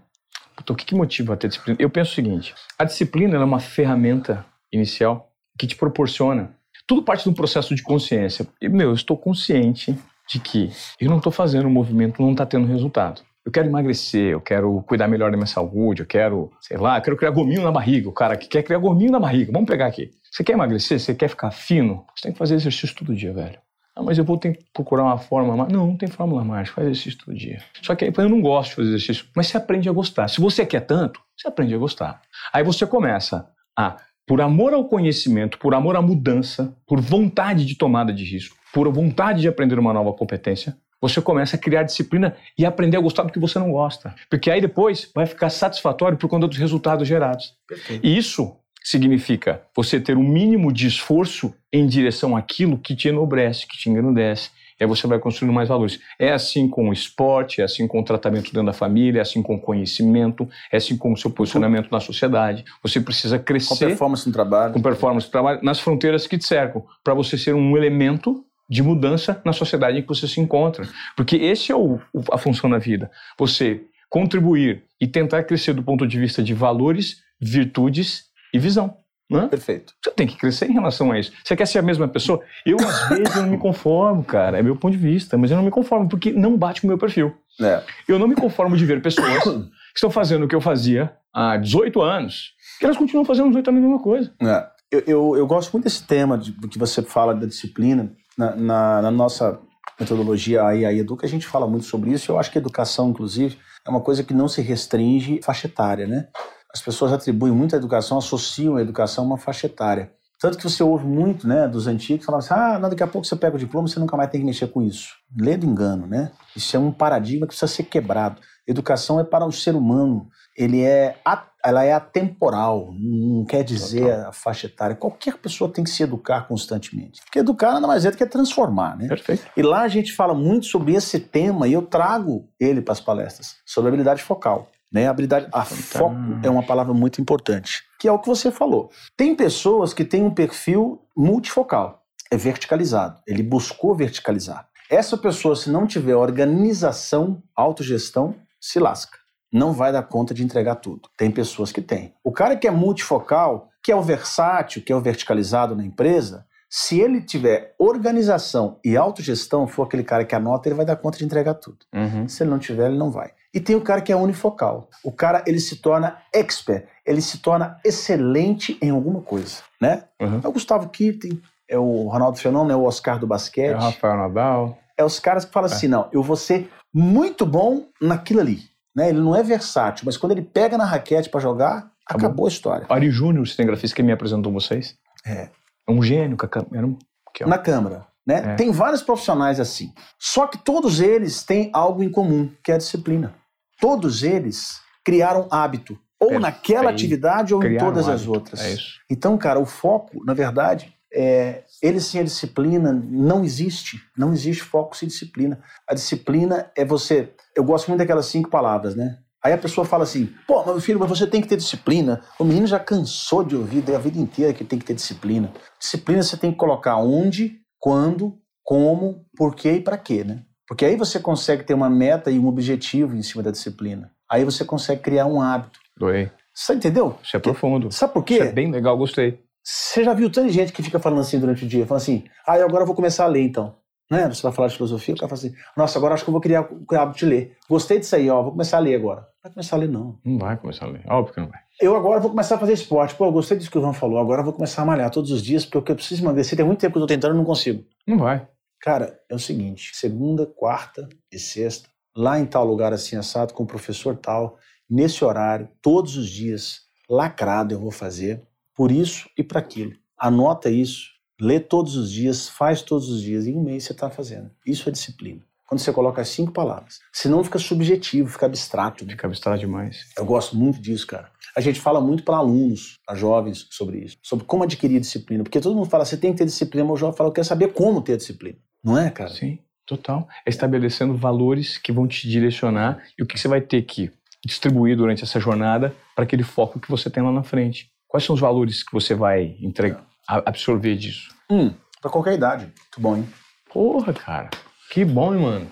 Então, o que, que motiva a ter disciplina? Eu penso o seguinte: a disciplina é uma ferramenta inicial que te proporciona. Tudo parte de um processo de consciência. E, meu, eu estou consciente de que eu não estou fazendo um movimento, não está tendo resultado. Eu quero emagrecer, eu quero cuidar melhor da minha saúde, eu quero, sei lá, eu quero criar gominho na barriga. O cara que quer criar gominho na barriga. Vamos pegar aqui. Você quer emagrecer? Você quer ficar fino? Você tem que fazer exercício todo dia, velho. Ah, mas eu vou ter que procurar uma forma. Não, não tem fórmula mágica, faz exercício todo dia. Só que aí eu não gosto de fazer exercício, mas você aprende a gostar. Se você quer tanto, você aprende a gostar. Aí você começa a, por amor ao conhecimento, por amor à mudança, por vontade de tomada de risco, por vontade de aprender uma nova competência, você começa a criar disciplina e aprender a gostar do que você não gosta. Porque aí depois vai ficar satisfatório por conta dos resultados gerados.
Perfeito.
E isso significa você ter um mínimo de esforço em direção àquilo que te enobrece, que te engrandece. E aí você vai construindo mais valores. É assim com o esporte, é assim com o tratamento dentro da família, é assim com o conhecimento, é assim com o seu posicionamento na sociedade. Você precisa
Com
crescer
performance no trabalho.
com performance, trabalho nas fronteiras que te cercam, para você ser um elemento de mudança na sociedade em que você se encontra. Porque esse é o- a função da vida. Você contribuir e tentar crescer do ponto de vista de valores, virtudes e visão. Né?
Perfeito.
Você tem que crescer em relação a isso. Você quer ser a mesma pessoa? Eu, às vezes, eu não me conformo, cara. É meu ponto de vista, mas eu não me conformo porque não bate com o meu perfil.
É.
Eu não me conformo de ver pessoas que estão fazendo o que eu fazia há 18 anos, que elas continuam fazendo 18 anos a mesma coisa.
É. Eu, eu, eu gosto muito desse tema de, que você fala da disciplina. Na, na, na nossa metodologia aí, a Educa, a gente fala muito sobre isso. Eu acho que a educação, inclusive, é uma coisa que não se restringe à faixa etária, né? As pessoas atribuem muito a educação, associam a educação a uma faixa etária. Tanto que você ouve muito, né, dos antigos, falando assim, ah, daqui a pouco você pega o diploma, você nunca mais tem que mexer com isso. Lê do engano, né? Isso é um paradigma que precisa ser quebrado. Educação é para o ser humano, ele é, ela é atemporal, não quer dizer Total. a faixa etária. Qualquer pessoa tem que se educar constantemente. Porque educar nada mais é do que transformar, né?
Perfeito.
E lá a gente fala muito sobre esse tema e eu trago ele para as palestras, sobre habilidade focal. Né? A habilidade, a foco é uma palavra muito importante, que é o que você falou. Tem pessoas que têm um perfil multifocal, é verticalizado. Ele buscou verticalizar. Essa pessoa, se não tiver organização, autogestão, se lasca. Não vai dar conta de entregar tudo. Tem pessoas que têm. O cara que é multifocal, que é o versátil, que é o verticalizado na empresa, se ele tiver organização e autogestão, for aquele cara que anota, ele vai dar conta de entregar tudo.
Uhum.
Se ele não tiver, ele não vai. E tem o cara que é unifocal. O cara, ele se torna expert, ele se torna excelente em alguma coisa, né?
Uhum.
É o Gustavo Kitting, é o Ronaldo Fenômeno, é o Oscar do basquete. É
o Rafael Nadal.
É os caras que falam é. assim, não, eu vou ser muito bom naquilo ali. Né? Ele não é versátil, mas quando ele pega na raquete para jogar, acabou. acabou. a história.
Ari Júnior, cinegrafista que me apresentou vocês.
É.
É um gênio, era um...
Na câmara. Né? É. Tem vários profissionais assim. Só que todos eles têm algo em comum, que é a disciplina. Todos eles criaram hábito, ou Perfeito. naquela atividade ou em todas as outras.
É isso.
Então, cara, o foco, na verdade, é, ele sem a disciplina não existe. Não existe foco sem disciplina. A disciplina é você. Eu gosto muito daquelas cinco palavras, né? Aí a pessoa fala assim: pô, meu filho, mas você tem que ter disciplina. O menino já cansou de ouvir a vida inteira que tem que ter disciplina. Disciplina você tem que colocar onde, quando, como, por quê e para quê, né? Porque aí você consegue ter uma meta e um objetivo em cima da disciplina. Aí você consegue criar um hábito.
Doei.
Você entendeu?
Isso é profundo.
Sabe por quê?
Isso é bem legal, gostei.
Você já viu tanta gente que fica falando assim durante o dia? Fala assim, ah, agora eu vou começar a ler então. Né? Você vai falar de filosofia, o cara fala assim, nossa, agora acho que eu vou criar o hábito de ler. Gostei disso aí, ó, vou começar a ler agora. Não vai começar a ler, não.
Não vai começar a ler, óbvio que não vai.
Eu agora vou começar a fazer esporte. Pô, eu gostei disso que o Ivan falou, agora eu vou começar a malhar todos os dias, porque eu preciso emagrecer. Tem muito tempo que eu tô tentando e não consigo.
Não vai.
Cara, é o seguinte: segunda, quarta e sexta, lá em tal lugar assim assado, com o professor tal, nesse horário, todos os dias, lacrado eu vou fazer, por isso e para aquilo. Anota isso, lê todos os dias, faz todos os dias, em um mês você está fazendo. Isso é disciplina. Quando você coloca as cinco palavras. Senão fica subjetivo, fica abstrato.
Fica abstrato demais.
Eu gosto muito disso, cara. A gente fala muito para alunos, para jovens, sobre isso. Sobre como adquirir disciplina. Porque todo mundo fala, você tem que ter disciplina, mas o jovem fala, eu quero saber como ter disciplina. Não é, cara?
Sim, total. É estabelecendo valores que vão te direcionar e o que você vai ter que distribuir durante essa jornada para aquele foco que você tem lá na frente. Quais são os valores que você vai entregar, absorver disso?
Hum, para qualquer idade. Muito bom, hein?
Porra, cara. Que bom, hein, mano.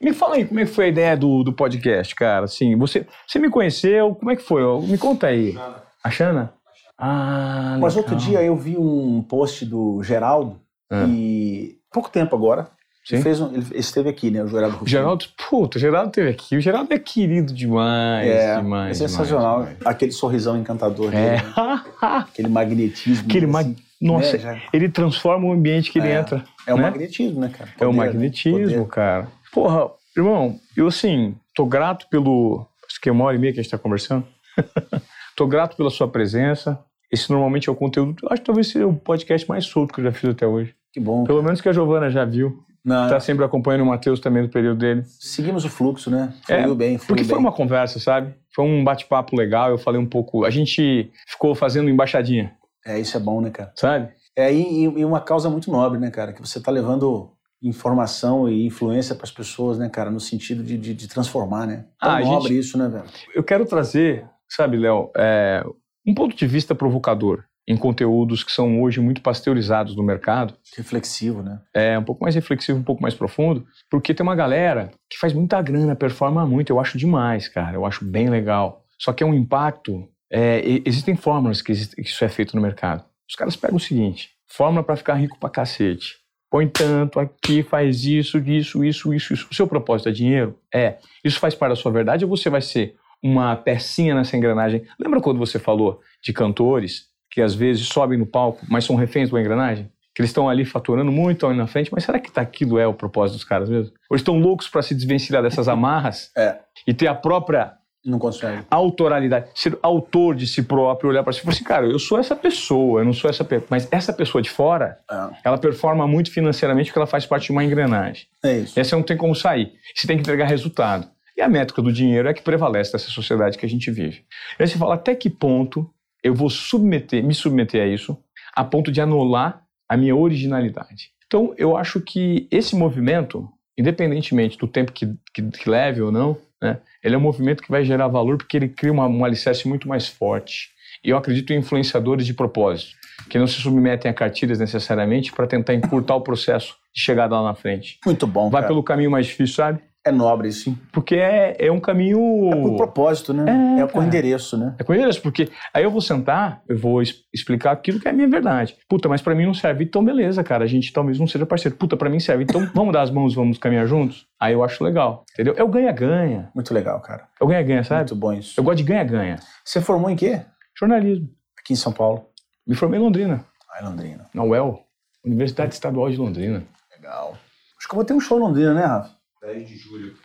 Me fala aí como é que foi a ideia do, do podcast, cara. Assim, você, você me conheceu, como é que foi? Me conta aí. A Xana? Ah,
Mas outro dia eu vi um post do Geraldo é. E pouco tempo agora, ele, fez um, ele esteve aqui, né? O Geraldo Rufino.
Geraldo, puta, o Geraldo esteve aqui. O Geraldo é querido demais, é, demais.
É sensacional.
Demais, demais.
Aquele sorrisão encantador dele. É. Né? Aquele magnetismo.
Aquele mag... assim, Nossa, né? ele transforma o ambiente que ele
é.
entra.
É o né? magnetismo, né, cara?
Poder, é o né? magnetismo, né? cara. Porra, irmão, eu assim, tô grato pelo. Acho que é uma hora e meia que a gente tá conversando. tô grato pela sua presença. Esse normalmente é o conteúdo, acho que talvez seja o podcast mais solto que eu já fiz até hoje.
Que bom.
Pelo menos que a Giovana já viu. Está sempre acompanhando o Matheus também no período dele.
Seguimos o fluxo, né? Fluiu
é,
bem,
Porque
bem.
foi uma conversa, sabe? Foi um bate-papo legal, eu falei um pouco... A gente ficou fazendo embaixadinha.
É, isso é bom, né, cara?
Sabe?
É, e, e uma causa muito nobre, né, cara? Que você está levando informação e influência para as pessoas, né, cara? No sentido de, de, de transformar, né? Tão ah, nobre gente... isso, né, velho?
Eu quero trazer, sabe, Léo, é, um ponto de vista provocador em conteúdos que são hoje muito pasteurizados no mercado.
Reflexivo, né?
É, um pouco mais reflexivo, um pouco mais profundo, porque tem uma galera que faz muita grana, performa muito, eu acho demais, cara, eu acho bem legal. Só que é um impacto é, existem fórmulas que, existe- que isso é feito no mercado. Os caras pegam o seguinte: fórmula para ficar rico pra cacete. Põe tanto aqui, faz isso, isso, isso, isso, isso. O seu propósito é dinheiro? É. Isso faz parte da sua verdade ou você vai ser uma pecinha nessa engrenagem? Lembra quando você falou de cantores que às vezes sobem no palco, mas são reféns da engrenagem? Que eles estão ali faturando muito, ali na frente, mas será que tá, aquilo é o propósito dos caras mesmo? Ou eles estão loucos para se desvencilhar dessas amarras
É.
e ter a própria
Não consegue.
autoralidade, ser autor de si próprio, olhar para si e falar assim, cara, eu sou essa pessoa, eu não sou essa pessoa. Mas essa pessoa de fora,
É,
ela performa muito financeiramente porque ela faz parte de uma engrenagem.
é isso.
Essa não tem como sair. Você tem que entregar resultado. E a métrica do dinheiro é que prevalece nessa sociedade que a gente vive. E aí você fala até que ponto eu vou submeter, me submeter a isso, a ponto de anular a minha originalidade. Então, eu acho que esse movimento, independentemente do tempo que, que, que leve ou não, né, ele é um movimento que vai gerar valor porque ele cria uma, um alicerce muito mais forte. E eu acredito em influenciadores de propósito, que não se submetem a cartilhas necessariamente para tentar encurtar o processo de chegada lá na frente.
Muito bom.
Vai
cara.
pelo caminho mais difícil, sabe?
É nobre, sim.
Porque é, é um caminho.
Por propósito, né?
É,
É, com endereço, né?
É com endereço, porque aí eu vou sentar, eu vou explicar aquilo que é a minha verdade. Puta, mas pra mim não serve. Então, beleza, cara, a gente talvez não seja parceiro. Puta, pra mim serve. Então, vamos dar as mãos, vamos caminhar juntos? Aí eu acho legal, entendeu? É o ganha-ganha.
Muito legal, cara.
É o ganha-ganha, sabe?
Muito bom isso.
Eu gosto de ganha-ganha.
Você formou em quê?
Jornalismo.
Aqui em São Paulo.
Me formei em Londrina,
Ah, em Londrina.
na UEL, Universidade Estadual de Londrina.
Legal. Acho que eu vou ter um show em Londrina, né, Rafa?
10 de julho,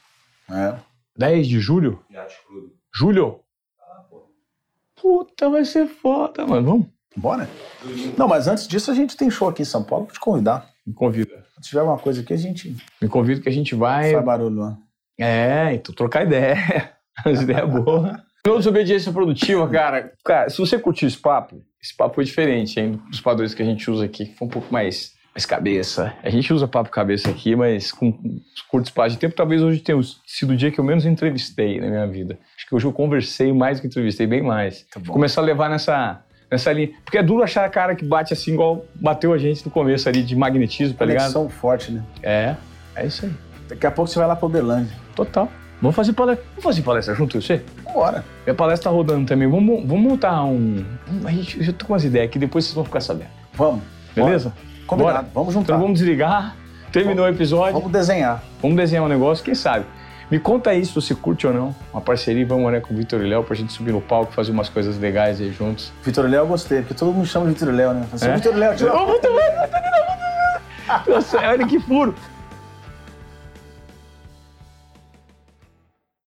É.
10 de julho?
Yacht Club.
Julho? Puta, vai ser foda, mano. Vamos?
Bora? Não, mas antes disso a gente tem show aqui em São Paulo. Vou te convidar.
Me convida.
Se tiver alguma coisa aqui, a gente
Me convida que a gente vai.
faz barulho lá.
É, então trocar ideia. As ideias boas. Não desobediência produtiva, cara. Cara, se você curtiu esse papo, esse papo foi diferente, hein? Dos padrões que a gente usa aqui, que foi um pouco mais, mais cabeça. A gente usa papo cabeça aqui, mas com curto espaço de tempo. Talvez hoje tenha sido o dia que eu menos entrevistei na minha vida. Acho que hoje eu conversei mais do que entrevistei, bem mais.
Tá.
Começar a levar nessa, nessa linha. Porque é duro achar a cara que bate assim, igual bateu a gente no começo ali de magnetismo, tá ligado?
Conexão forte, né?
É, é isso aí.
Daqui a pouco você vai lá pra Uberlândia.
Total. Vamos fazer palestra. Vamos fazer palestra junto, sei?
Bora.
Minha palestra tá rodando também. Vamos, vamos montar um. A gente, eu tô com umas ideias aqui, depois vocês vão ficar sabendo.
Vamos.
Beleza?
Bora. Combinado.
Bora.
Vamos juntar.
Então vamos desligar. Terminou o episódio.
Vamos desenhar.
Vamos desenhar um negócio, quem sabe? Me conta aí se você curte ou não. Uma parceria, vamos né, com o Vitor e Léo pra gente subir no palco, fazer umas coisas legais aí juntos.
Vitor Léo eu gostei, porque todo mundo chama de Vitor Léo, né? Você,
É?
Vitor Léo, tira
Ô, bem, Nossa, olha que furo.